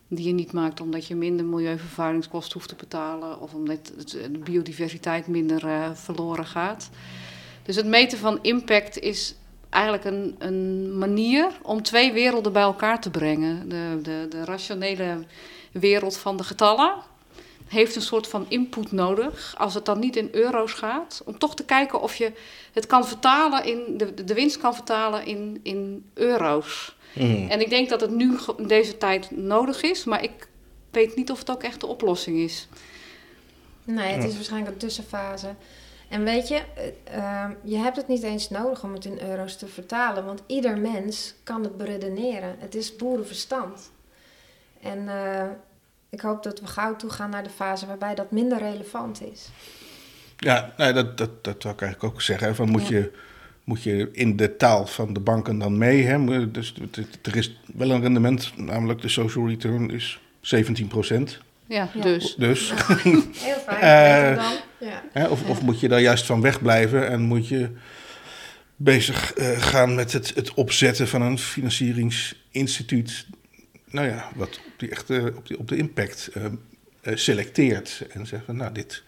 Die je niet maakt omdat je minder milieuvervuilingskosten hoeft te betalen of omdat de biodiversiteit minder eh, verloren gaat. Dus het meten van impact is eigenlijk een, een manier om twee werelden bij elkaar te brengen. De, de, de rationele wereld van de getallen heeft een soort van input nodig, als het dan niet in euro's gaat, om toch te kijken of je het kan vertalen in de, de winst kan vertalen in, in euro's. En ik denk dat het nu in deze tijd nodig is, maar ik weet niet of het ook echt de oplossing is. Nee, het is waarschijnlijk een tussenfase. En weet je, eh, ehm, je hebt het niet eens nodig om het in euro's te vertalen, want ieder mens kan het beredeneren. Het is boerenverstand. En eh, ik hoop dat we gauw toe gaan naar de fase waarbij dat minder relevant is. Ja, nee, dat, dat, dat wil ik eigenlijk ook zeggen. Van moet, Ja. je, moet je in de taal van de banken dan mee? Hè? Dus er is wel een rendement, namelijk de social return is 17 procent. Ja, Ja. dus. Dus, Heel fijn, dan. Ja. hè, of, of moet je daar juist van wegblijven en moet je bezig eh, gaan met het, het opzetten van een financieringsinstituut. Nou ja, wat op, die echte, op, die, op de impact eh, eh, selecteert en zegt van nou dit.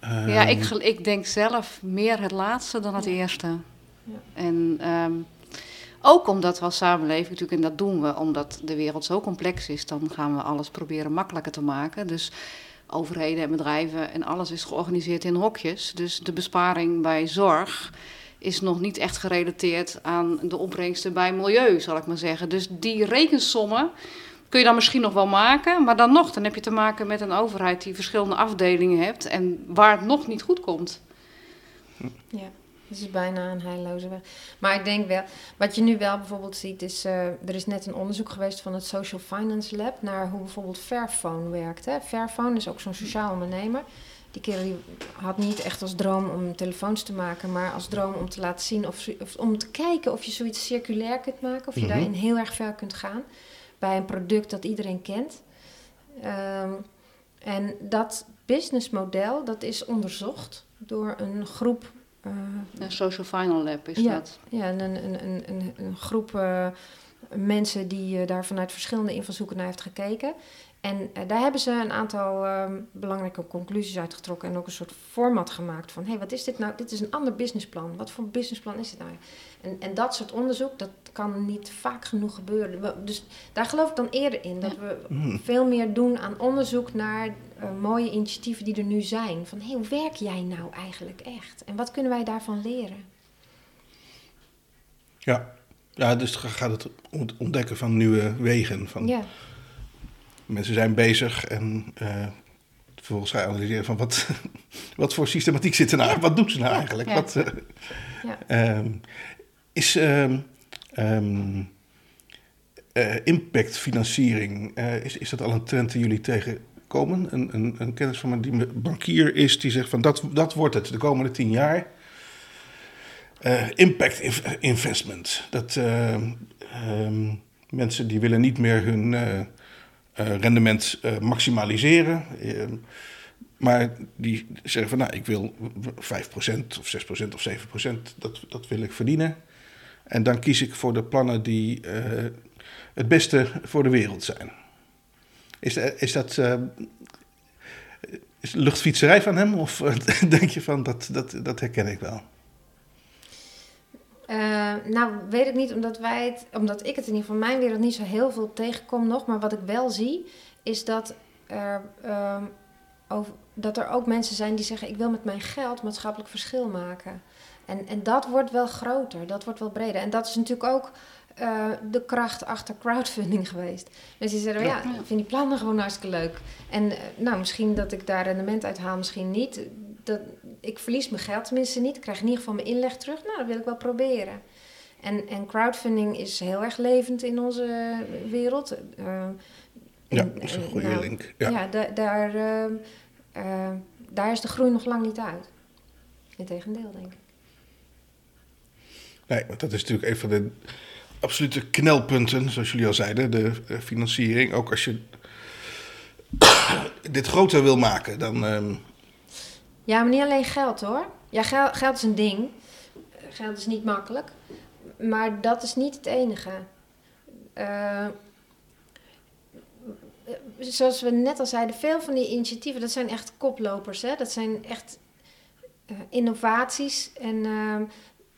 Ja, ehm, ik, ik denk zelf meer het laatste dan het eerste. Ja. En ehm, ook omdat we als samenleving natuurlijk, en dat doen we omdat de wereld zo complex is, dan gaan we alles proberen makkelijker te maken. Dus overheden en bedrijven en alles is georganiseerd in hokjes. Dus de besparing bij zorg is nog niet echt gerelateerd aan de opbrengsten bij milieu, zal ik maar zeggen. Dus die rekensommen kun je dan misschien nog wel maken, maar dan nog, dan heb je te maken met een overheid die verschillende afdelingen hebt en waar het nog niet goed komt. Ja, het is bijna een heilloze weg. Maar ik denk wel, wat je nu wel bijvoorbeeld ziet, is eh, er is net een onderzoek geweest van het Social Finance Lab naar hoe bijvoorbeeld Fairphone werkt. Hè. Fairphone is ook zo'n sociaal ondernemer. Die kerel die had niet echt als droom om telefoons te maken, maar als droom om te laten zien of, of om te kijken of je zoiets circulair kunt maken, of je Mhm. daarin heel erg ver kunt gaan bij een product dat iedereen kent. Ehm, en dat businessmodel dat is onderzocht door een groep Een social final lab is Ja. dat. ja, een, een, een, een, een groep eh, mensen die eh, daar vanuit verschillende invalshoeken naar heeft gekeken. En eh, daar hebben ze een aantal eh, belangrijke conclusies uitgetrokken en ook een soort format gemaakt van, hé, hey, wat is dit nou? Dit is een ander businessplan. Wat voor businessplan is dit nou? En, en dat soort onderzoek, dat kan niet vaak genoeg gebeuren. We- Dus daar geloof ik dan eerder in, dat we Mhm. veel meer doen aan onderzoek naar eh, mooie initiatieven die er nu zijn. Van, hé, hey, hoe werk jij nou eigenlijk echt? En wat kunnen wij daarvan leren? Ja. ja, dus ga- gaat het ont- ontdekken van nieuwe wegen. Van Ja. Mensen zijn bezig en eh, vervolgens ga je analyseren van wat, wat voor systematiek zit er nou? Wat doen ze nou eigenlijk? Ja. Wat, eh, Ja. ehm, is, ehm, ehm, uh, impactfinanciering, uh, is, is dat al een trend die jullie tegenkomen? Een, een, een kennis van me die bankier is, die zegt van dat, dat wordt het de komende tien jaar. Uh, impact investment. Dat um, mensen die willen niet meer hun rendement maximaliseren. Ehm, maar die zeggen van nou, ik wil 5% of 6% of 7%, dat, dat wil ik verdienen. En dan kies ik voor de plannen die uh, het beste voor de wereld zijn. Is, is dat uh, is luchtfietserij van hem? Of denk je van dat, dat, dat herken ik wel? Nou, weet ik niet, omdat, wij het, omdat ik het in ieder geval mijn wereld niet zo heel veel tegenkom nog. Maar wat ik wel zie, is dat er, over, dat er ook mensen zijn die zeggen: Ik wil met mijn geld maatschappelijk verschil maken. En, en dat wordt wel groter, dat wordt wel breder. En dat is natuurlijk ook uh, de kracht achter crowdfunding geweest. Mensen die zeggen, ja, ja, ik vind die plannen gewoon hartstikke leuk. En uh, nou, misschien dat ik daar rendement uit haal, misschien niet. Dat, ik verlies mijn geld tenminste niet. Ik krijg in ieder geval mijn inleg terug. Nou, dat wil ik wel proberen. En, en crowdfunding is heel erg levend in onze wereld. Uh, ja, dat is een goede nou, link. Ja, ja da daar, daar is de groei nog lang niet uit. Integendeel, denk ik. Nee, want dat is natuurlijk een van de absolute knelpunten, zoals jullie al zeiden, de financiering. Ook als je dit groter wil maken, dan. Um... Ja, maar niet alleen geld hoor. Ja, geld, geld is een ding. Geld is niet makkelijk. Maar dat is niet het enige. Uh, zoals we net al zeiden, veel van die initiatieven, dat zijn echt koplopers. Hè? Dat zijn echt uh, innovaties. En uh,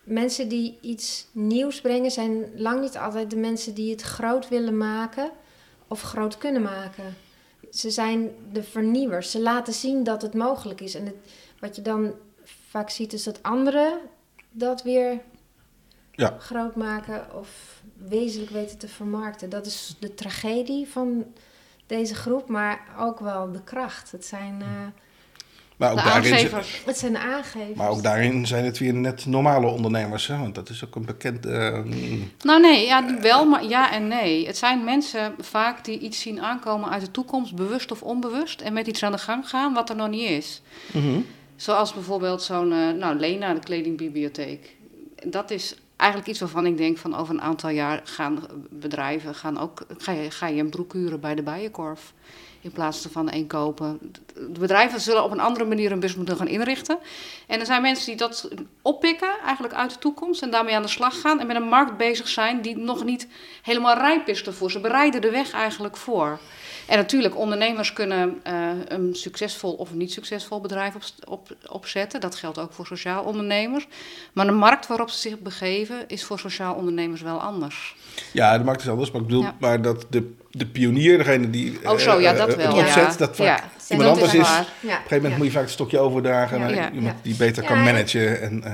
mensen die iets nieuws brengen zijn lang niet altijd de mensen die het groot willen maken of groot kunnen maken. Ze zijn de vernieuwers. Ze laten zien dat het mogelijk is. En het, wat je dan vaak ziet is dat anderen dat weer ja. groot maken of wezenlijk weten te vermarkten. Dat is de tragedie van deze groep, maar ook wel de kracht. Het zijn. Uh, maar ook daarin, Het zijn de aangevers. Maar ook daarin zijn het weer net normale ondernemers, hè? want dat is ook een bekend... Uh, nou nee, ja, wel, maar ja en nee. Het zijn mensen vaak die iets zien aankomen uit de toekomst, bewust of onbewust, en met iets aan de gang gaan wat er nog niet is. Mm Zoals bijvoorbeeld zo'n, uh, nou Lena, de kledingbibliotheek. Dat is eigenlijk iets waarvan ik denk van over een aantal jaar gaan bedrijven gaan ook, ga je, ga je een broek huren bij de Bijenkorf in plaats van één kopen. De bedrijven zullen op een andere manier hun bus moeten gaan inrichten. En er zijn mensen die dat oppikken, eigenlijk uit de toekomst, en daarmee aan de slag gaan en met een markt bezig zijn die nog niet helemaal rijp is ervoor. Ze bereiden de weg eigenlijk voor. En natuurlijk, ondernemers kunnen uh, een succesvol of niet succesvol bedrijf op, op, opzetten. Dat geldt ook voor sociaal ondernemers. Maar de markt waarop ze zich begeven is voor sociaal ondernemers wel anders. Ja, de markt is anders. Maar ik bedoel, maar dat de, de pionier, degene die oh, zo, ja, dat wel. het opzet, ja. dat vaak ja. iemand anders is. Op een gegeven moment moet je vaak het stokje overdragen naar iemand die beter kan managen. En, uh,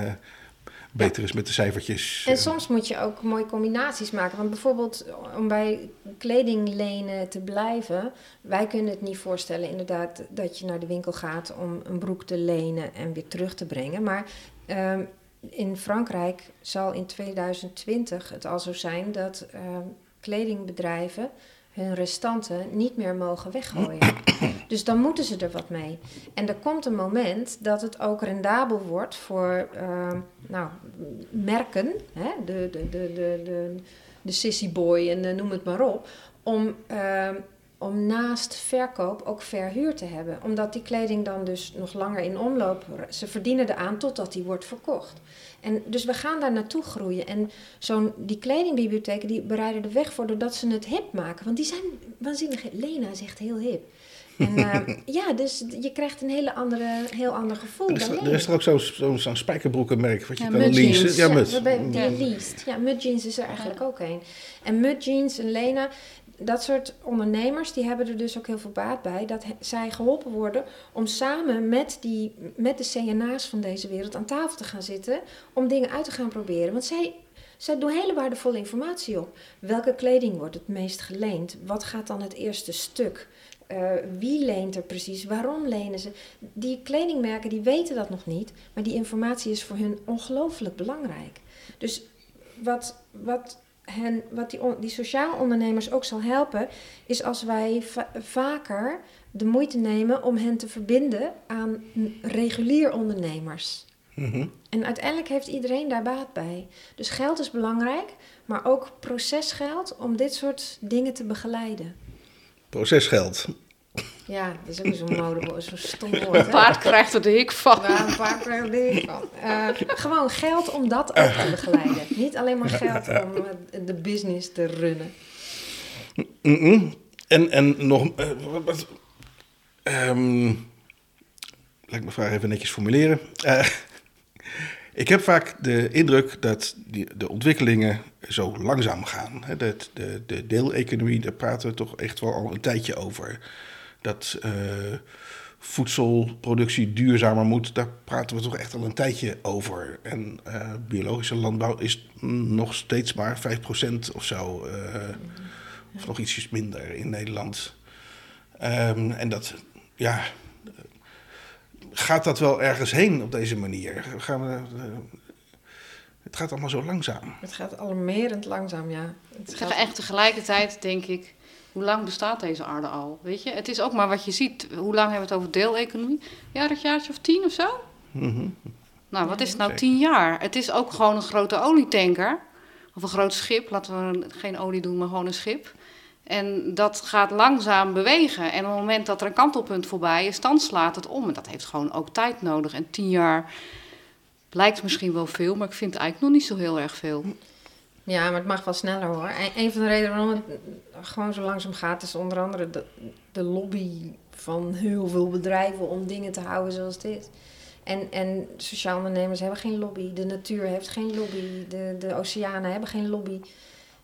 beter is met de cijfertjes. En soms moet je ook mooie combinaties maken. Want bijvoorbeeld om bij kledinglenen te blijven, wij kunnen het niet voorstellen inderdaad dat je naar de winkel gaat om een broek te lenen en weer terug te brengen. Maar um, in Frankrijk zal in 2020 het al zo zijn dat um, kledingbedrijven hun restanten niet meer mogen weggooien. Dus dan moeten ze er wat mee. En er komt een moment dat het ook rendabel wordt voor uh, nou, merken, hè, de, de, de, de, de, de sissy boy en uh, noem het maar op, om, uh, om naast verkoop ook verhuur te hebben. Omdat die kleding dan dus nog langer in omloop, ze verdienen eraan totdat die wordt verkocht. En dus we gaan daar naartoe groeien. En zo'n, die kledingbibliotheken die bereiden de weg voor doordat ze het hip maken. Want die zijn waanzinnig. Lena is echt heel hip. En uh, ja, dus je krijgt een hele andere, heel ander gevoel. Er is, er, er is er ook zo'n zo, zo spijkerbroekenmerk wat je ja, kan leasen. Ja, mud. Ja, die leest. Ja, mud jeans is er eigenlijk ook een. En mud jeans en Lena, dat soort ondernemers die hebben er dus ook heel veel baat bij dat zij geholpen worden om samen met, die, met de CNA's van deze wereld aan tafel te gaan zitten om dingen uit te gaan proberen. Want zij, zij doen hele waardevolle informatie op. Welke kleding wordt het meest geleend? Wat gaat dan het eerste stuk? Uh, wie leent er precies? Waarom lenen ze? Die kledingmerken die weten dat nog niet, maar die informatie is voor hun ongelooflijk belangrijk. Dus wat, wat hen, wat die, on- die sociaal ondernemers ook zal helpen, is als wij va- vaker de moeite nemen om hen te verbinden aan regulier ondernemers. Mhm. En uiteindelijk heeft iedereen daar baat bij. Dus geld is belangrijk, maar ook procesgeld om dit soort dingen te begeleiden. Procesgeld. Ja, dat is ook zo'n modewoord, zo'n stom woord. hè? Paard krijgt er de hik van. Waar een paar keer denk van. Eh, gewoon geld om dat ook te begeleiden. Niet alleen maar geld om eh, de business te runnen. En, en nog. eh, wat, wat, ehm, laat ik mijn vraag even netjes formuleren. Eh, ik heb vaak de indruk dat die, de ontwikkelingen zo langzaam gaan. Hè, De, de, de deeleconomie, daar praten we toch echt wel al een tijdje over. Dat eh, voedselproductie duurzamer moet, daar praten we toch echt al een tijdje over. En eh, biologische landbouw is nog steeds maar 5% of zo. eh, of nog ietsjes minder in Nederland. Ehm, en dat, ja, gaat dat wel ergens heen op deze manier? Gaan we, het gaat allemaal zo langzaam. Het gaat alarmerend langzaam, ja. Het gaat- echt tegelijkertijd, denk ik, hoe lang bestaat deze aarde al? Weet je, het is ook maar wat je ziet. Hoe lang hebben we het over deeleconomie? Ja, dat jaartje of tien of zo? Mhm. Nou, wat is het nou zeker. tien jaar? Het is ook gewoon een grote olietanker. Of een groot schip. Laten we geen olie doen, maar gewoon een schip. En dat gaat langzaam bewegen. En op het moment dat er een kantelpunt voorbij is, dan slaat het om. En dat heeft gewoon ook tijd nodig. En tien jaar lijkt misschien wel veel, maar ik vind het eigenlijk nog niet zo heel erg veel. Ja, maar het mag wel sneller hoor. En een van de redenen waarom het gewoon zo langzaam gaat, is onder andere de, lobby van heel veel bedrijven om dingen te houden zoals dit. En, en sociaal ondernemers hebben geen lobby, de natuur heeft geen lobby, de, de oceanen hebben geen lobby.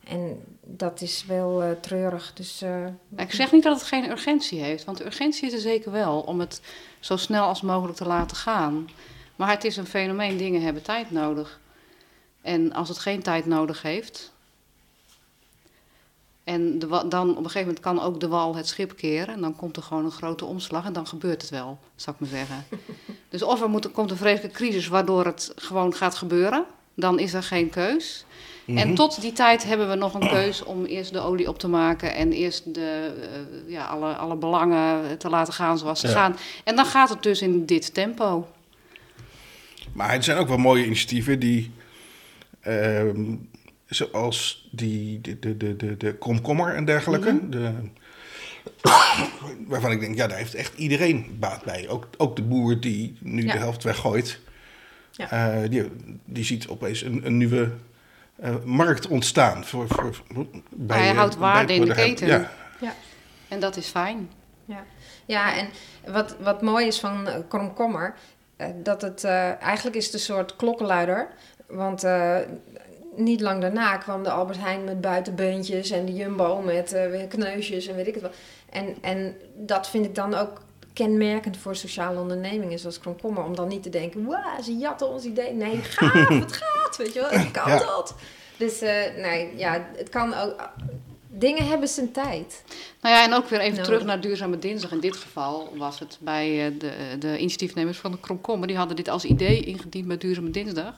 En dat is wel eh, treurig. Dus, eh, ik zeg niet dat het geen urgentie heeft, want de urgentie is er zeker wel om het zo snel als mogelijk te laten gaan. Maar het is een fenomeen, dingen hebben tijd nodig. En als het geen tijd nodig heeft. En de, dan op een gegeven moment kan ook de wal het schip keren. En dan komt er gewoon een grote omslag en dan gebeurt het wel, zou ik maar zeggen. dus of er moet, komt een vreselijke crisis waardoor het gewoon gaat gebeuren. Dan is er geen keus. En tot die tijd hebben we nog een keus om eerst de olie op te maken en eerst de, eh, ja, alle, alle belangen te laten gaan zoals ze Ja. gaan. En dan gaat het dus in dit tempo. Maar er zijn ook wel mooie initiatieven die, ehm, zoals die, de, de, de, de, de komkommer en dergelijke, de, waarvan ik denk, ja, daar heeft echt iedereen baat bij. Ook, ook de boer die nu Ja. de helft weggooit, Ja. eh, die, die ziet opeens een, een nieuwe eh, markt ontstaan. Voor, voor, bij, Hij eh, houdt waarde bij- in de voor keten. Ja, En dat is fijn. Ja, ja en wat, wat mooi is van Kromkommer, eh, dat het eh, eigenlijk is het een soort klokkenluider. Want eh, niet lang daarna kwam de Albert Heijn met buitenbeentjes en de Jumbo met eh, weer kneusjes en weet ik het wel. En, en dat vind ik dan ook kenmerkend voor sociale ondernemingen zoals Kromkommer. Om dan niet te denken, wauw, ze jatten ons idee. Nee, gaaf, het gaat, weet je wel, het kan Ja. dat. Dus eh, nee, ja, het kan ook... Dingen hebben zijn tijd. Nou ja, en ook weer even terug naar Duurzame Dinsdag. In dit geval was het bij eh, de, de initiatiefnemers van de Kromkommer. Die hadden dit als idee ingediend bij Duurzame Dinsdag.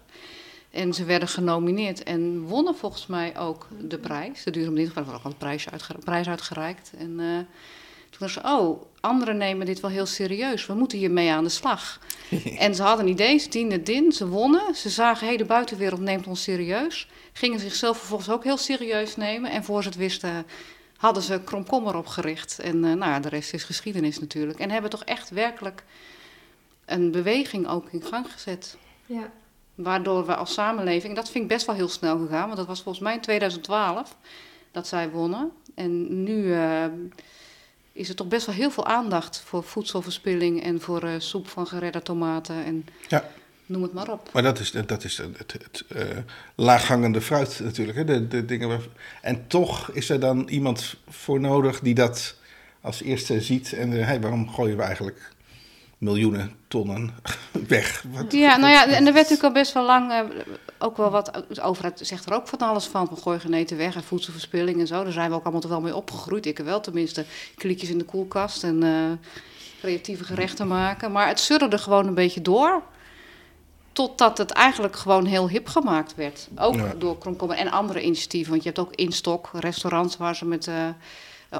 En ze werden genomineerd en wonnen volgens mij ook de prijs. De Duurzame Dinsdag werd ook al een prijs, uitge- prijs uitgereikt. En eh, toen dachten ze, oh, anderen nemen dit wel heel serieus. We moeten hiermee aan de slag. en ze hadden een idee, ze dienden het in, ze wonnen. Ze zagen, hé, de buitenwereld neemt ons serieus. Gingen zichzelf vervolgens ook heel serieus nemen. En voor ze het wisten hadden ze Kromkommer opgericht. En eh, nou ja, de rest is geschiedenis natuurlijk. En hebben toch echt werkelijk een beweging ook in gang gezet. Ja. Waardoor we als samenleving, dat vind ik best wel heel snel gegaan, want dat was volgens mij in 2012 dat zij wonnen. En nu eh, is er toch best wel heel veel aandacht voor voedselverspilling en voor eh, soep van geredde tomaten en Ja. noem het maar op. Maar dat is, dat is het, het, het eh, laaghangende fruit natuurlijk. Hè? De, de dingen waar, en toch is er dan iemand voor nodig die dat als eerste ziet. En hey, waarom gooien we eigenlijk miljoenen tonnen weg? Wat- Ja, nou ja, en er werd natuurlijk al best wel lang eh, ook wel wat. De overheid zegt er ook van alles van. We gooien geen eten weg en voedselverspilling en zo. Daar zijn we ook allemaal toch wel mee opgegroeid. Ik wel tenminste. Kliekjes in de koelkast en eh, creatieve gerechten maken. Maar het surrerde gewoon een beetje door. Totdat het eigenlijk gewoon heel hip gemaakt werd. Ook Ja. door Kromkommer en andere initiatieven. Want je hebt ook Instok, restaurants waar ze met eh,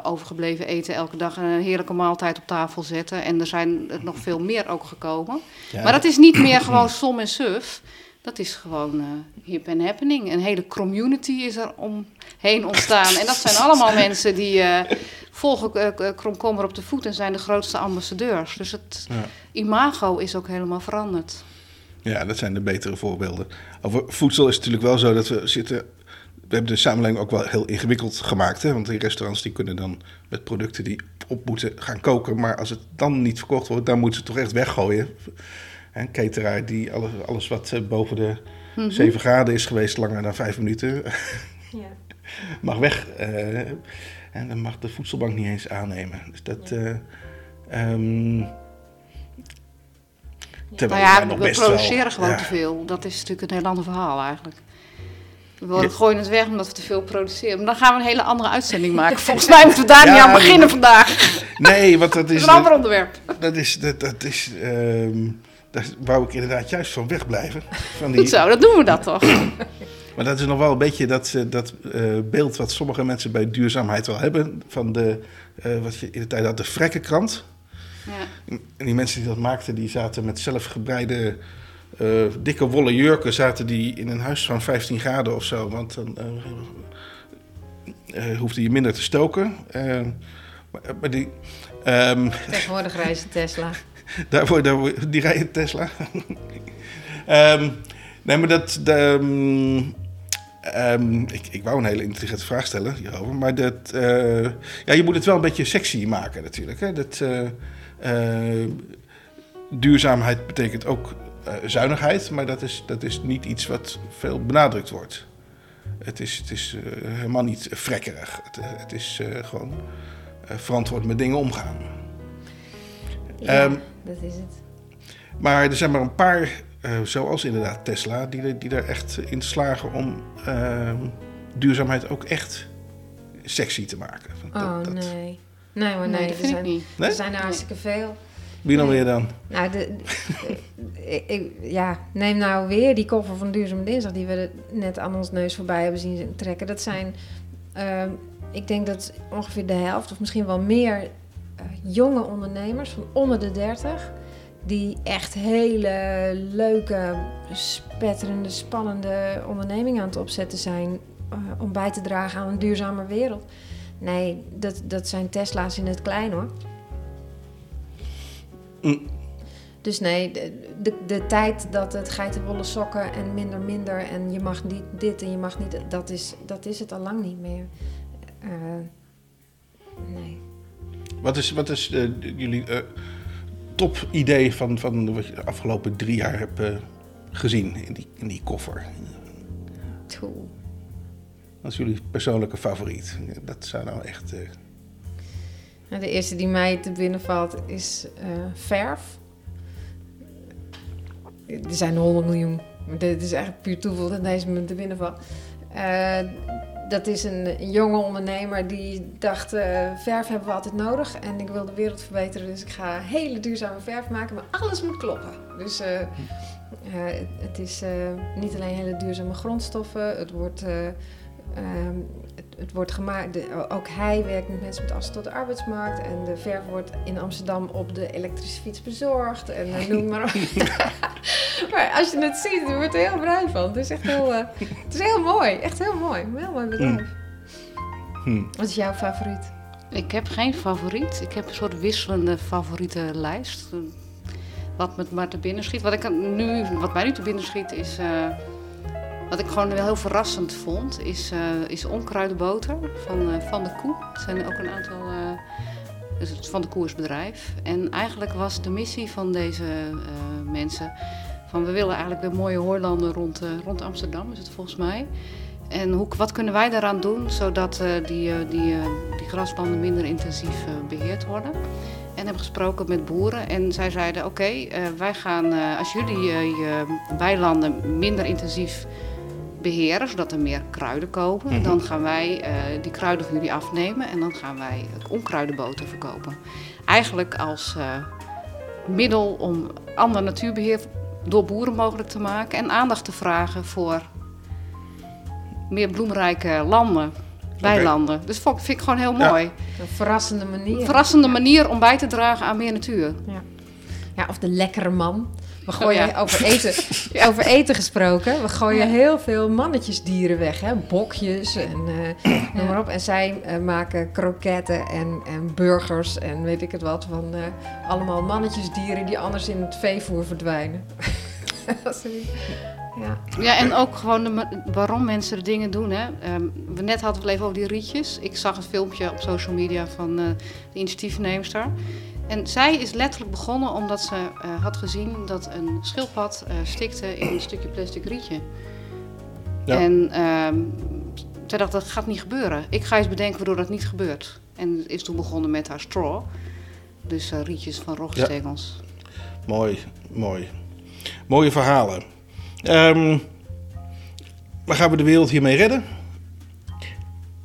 overgebleven eten elke dag een heerlijke maaltijd op tafel zetten. En er zijn er nog veel meer ook gekomen. Ja, maar dat is niet meer gewoon som en suf. Dat is gewoon eh, hip en happening. Een hele community is er omheen ontstaan. En dat zijn allemaal mensen die eh, volgen eh, eh, Kromkommer op de voet en zijn de grootste ambassadeurs. Dus het Ja. imago is ook helemaal veranderd. Ja, dat zijn de betere voorbeelden. Over voedsel is het natuurlijk wel zo dat we zitten. We hebben de samenleving ook wel heel ingewikkeld gemaakt. Hè? Want die restaurants die kunnen dan met producten die op moeten gaan koken. Maar als het dan niet verkocht wordt, dan moeten ze het toch echt weggooien. Een cateraar die alles, alles wat eh, boven de Mhm. 7 graden is geweest langer dan 5 minuten, Ja. mag weg. eh, en dan mag de voedselbank niet eens aannemen. Dus dat. eh, ehm, terwijl Nou ja, we wel- produceren gewoon ja. te veel. Dat is natuurlijk een heel ander verhaal eigenlijk. We gooien het weg omdat we te veel produceren. Maar dan gaan we een hele andere uitzending maken. Volgens mij moeten we daar Ja, niet aan beginnen vandaag. Nee, want dat Dat is. is een ander onderwerp. Dat is, dat, dat is, ehm, daar wou ik inderdaad juist van wegblijven. Van die, Goed zo, dat doen we dat toch? maar dat is nog wel een beetje dat, dat eh, beeld wat sommige mensen bij duurzaamheid wel hebben. Van de, eh, wat je in de tijd had, de vrekkenkrant. Ja. En die mensen die dat maakten, die zaten met zelfgebreide eh, dikke wollen jurken. Zaten die in een huis van 15 graden of zo. Want dan eh, hoefde je minder te stoken. Maar, maar die... ehm, Tegenwoordig reizen Tesla. Daarvoor, daarvoor die rijden Tesla. Ehm, nee, maar dat. de, ehm, ik, ik wou een hele intelligente vraag stellen hierover. Maar dat. ja, je moet het wel een beetje sexy maken, natuurlijk. Hè? Dat, duurzaamheid betekent ook zuinigheid. Maar dat is, dat is niet iets wat veel benadrukt wordt. Het is, het is eh, helemaal niet frekkerig. Het, eh, het is eh, gewoon eh, verantwoord met dingen omgaan. Ja, Ehm, dat is het. Maar er zijn maar een paar, eh, zoals inderdaad Tesla, die, er- die er echt in slagen om ehm, duurzaamheid ook echt sexy te maken. Dat- Oh dat- nee. Nee hoor, nee. Nee, dat er, vind ik zijn, niet. Nee? er zijn er hartstikke veel. Wie dan weer dan? Nou, de, ik, ik- ja, neem nou weer die koffer van Duurzame Dinsdag... die we net aan ons neus voorbij hebben zien trekken. Dat zijn, ehm, ik denk dat ongeveer de helft of misschien wel meer... eh, jonge ondernemers van onder de 30... die echt hele leuke, spetterende, spannende ondernemingen aan het opzetten zijn... eh, om bij te dragen aan een duurzamer wereld. Nee, dat, dat zijn Tesla's in het klein hoor. Mm. Dus nee, de, de, de tijd dat het geitenwolle sokken en minder minder en je mag niet dit en je mag niet, dat is, dat is het al lang niet meer. Eh, nee. Wat is, wat is eh, jullie eh, top idee van, van wat je de afgelopen drie jaar hebt gezien in die, in die koffer? Toe. Wat is jullie persoonlijke favoriet? Dat zou nou echt... Nou, de eerste die mij te binnen valt is eh, verf. Er zijn 100 miljoen. Dit is echt puur toeval dat deze me te binnen valt. Eh, dat is een, een jonge ondernemer die dacht, eh, verf hebben we altijd nodig. En ik wil de wereld verbeteren, dus ik ga hele duurzame verf maken. Maar alles moet kloppen. Dus eh, het, het is niet alleen hele duurzame grondstoffen. Het wordt... eh, ehm, het, het wordt gemaakt, de- ook hij werkt met mensen met afstand tot de arbeidsmarkt. En de verf wordt in Amsterdam op de elektrische fiets bezorgd. En noem maar op. maar als je het ziet, je wordt er heel blij van. Het is echt heel, eh, het is heel mooi. Echt heel mooi. Een heel mooi bedrijf. hm. Wat is jouw favoriet? Ik heb geen favoriet. Ik heb een soort wisselende favoriete lijst. Wat me maar te binnen schiet. Wat, ik nu, wat mij nu te binnen schiet is... eh, wat ik gewoon wel heel verrassend vond, is, eh is onkruidenboter van, eh, van de Koe. Het zijn ook een aantal... het Van de Koe is bedrijf. En eigenlijk was de missie van deze mensen... van we willen eigenlijk weer mooie hooilanden rond, rond Amsterdam, is het volgens mij. En hoe, wat kunnen wij daaraan doen zodat die, die, die graslanden minder intensief eh, beheerd worden? En hebben gesproken met boeren en zij zeiden: Oké, wij gaan, als jullie je weilanden minder intensief beheren, zodat er meer kruiden komen, Mhm. dan gaan wij eh, die kruiden van jullie afnemen en dan gaan wij onkruidenboter verkopen. Eigenlijk als eh, middel om ander natuurbeheer door boeren mogelijk te maken en aandacht te vragen voor meer bloemrijke landen, weilanden. Dus vond- vind ik gewoon heel Ja. mooi. Een verrassende manier. Een verrassende manier om bij te dragen aan meer natuur. Ja, of de lekkere man. We gooien Oh ja. over, eten, over eten gesproken. We gooien Ja. heel veel mannetjesdieren weg. Hè? Bokjes en eh, noem maar op. En zij eh, maken kroketten en, en burgers en weet ik het wat. Van eh, allemaal mannetjesdieren die anders in het veevoer verdwijnen. Ja. Ja, en ook gewoon de, waarom mensen de dingen doen. Hè. Ehm, we net hadden we het even over die rietjes. Ik zag een filmpje op social media van eh, de initiatiefneemster. En zij is letterlijk begonnen omdat ze eh, had gezien dat een schildpad eh, stikte in een stukje plastic rietje. Ja. En ehm zij dacht, dat gaat niet gebeuren. Ik ga eens bedenken waardoor dat niet gebeurt. En is toen begonnen met haar straw. Dus eh, rietjes van rogstengels. Mooi, mooi. Mooie verhalen. Ehm, maar gaan we de wereld hiermee redden?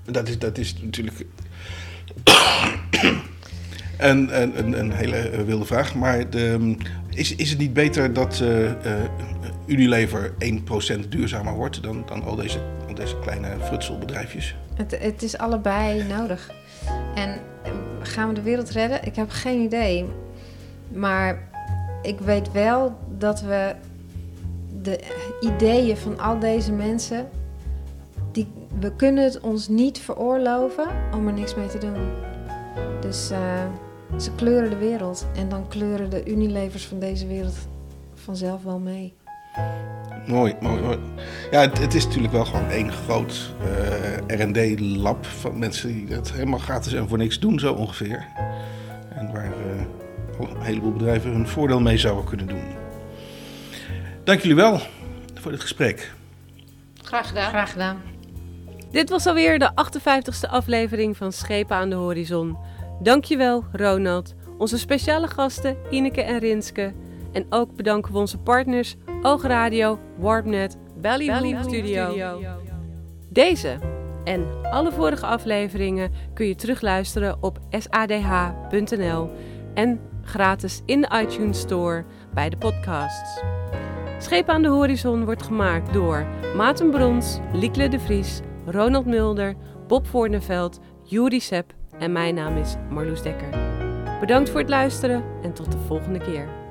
Dat is, dat is natuurlijk een, een, hele eh, wilde vraag. Maar de, is, is het niet beter dat eh, eh, Unilever 1% duurzamer wordt dan, dan al deze, al deze kleine frutselbedrijfjes? Het, het is allebei nodig. En eh, gaan we de wereld redden? Ik heb geen idee. Maar ik weet wel dat we de ideeën van al deze mensen. Die, we kunnen het ons niet veroorloven om er niks mee te doen. Dus ze kleuren de wereld. En dan kleuren de Unilevers van deze wereld vanzelf wel mee. Mooi, mooi, mooi. Ja, het, het is natuurlijk wel gewoon één groot eh, R&D-lab van mensen die dat helemaal gratis en voor niks doen, zo ongeveer. En waar eh, een heleboel bedrijven hun voordeel mee zouden kunnen doen. Dank jullie wel voor dit gesprek. Graag gedaan. Graag gedaan. Dit was alweer de 58ste aflevering van Schepen aan de Horizon. Dankjewel, Ronald. Onze speciale gasten Ineke en Rinske. En ook bedanken we onze partners Oogradio, Warpnet, Ballyhoo Studio. Deze en alle vorige afleveringen kun je terugluisteren op sadh.nl en gratis in de iTunes Store bij de podcasts. Schepen aan de Horizon wordt gemaakt door Maarten Brons, Liekle de Vries, Ronald Mulder, Bob Voorneveld, Juri Sepp en mijn naam is Marloes Dekker. Bedankt voor het luisteren en tot de volgende keer.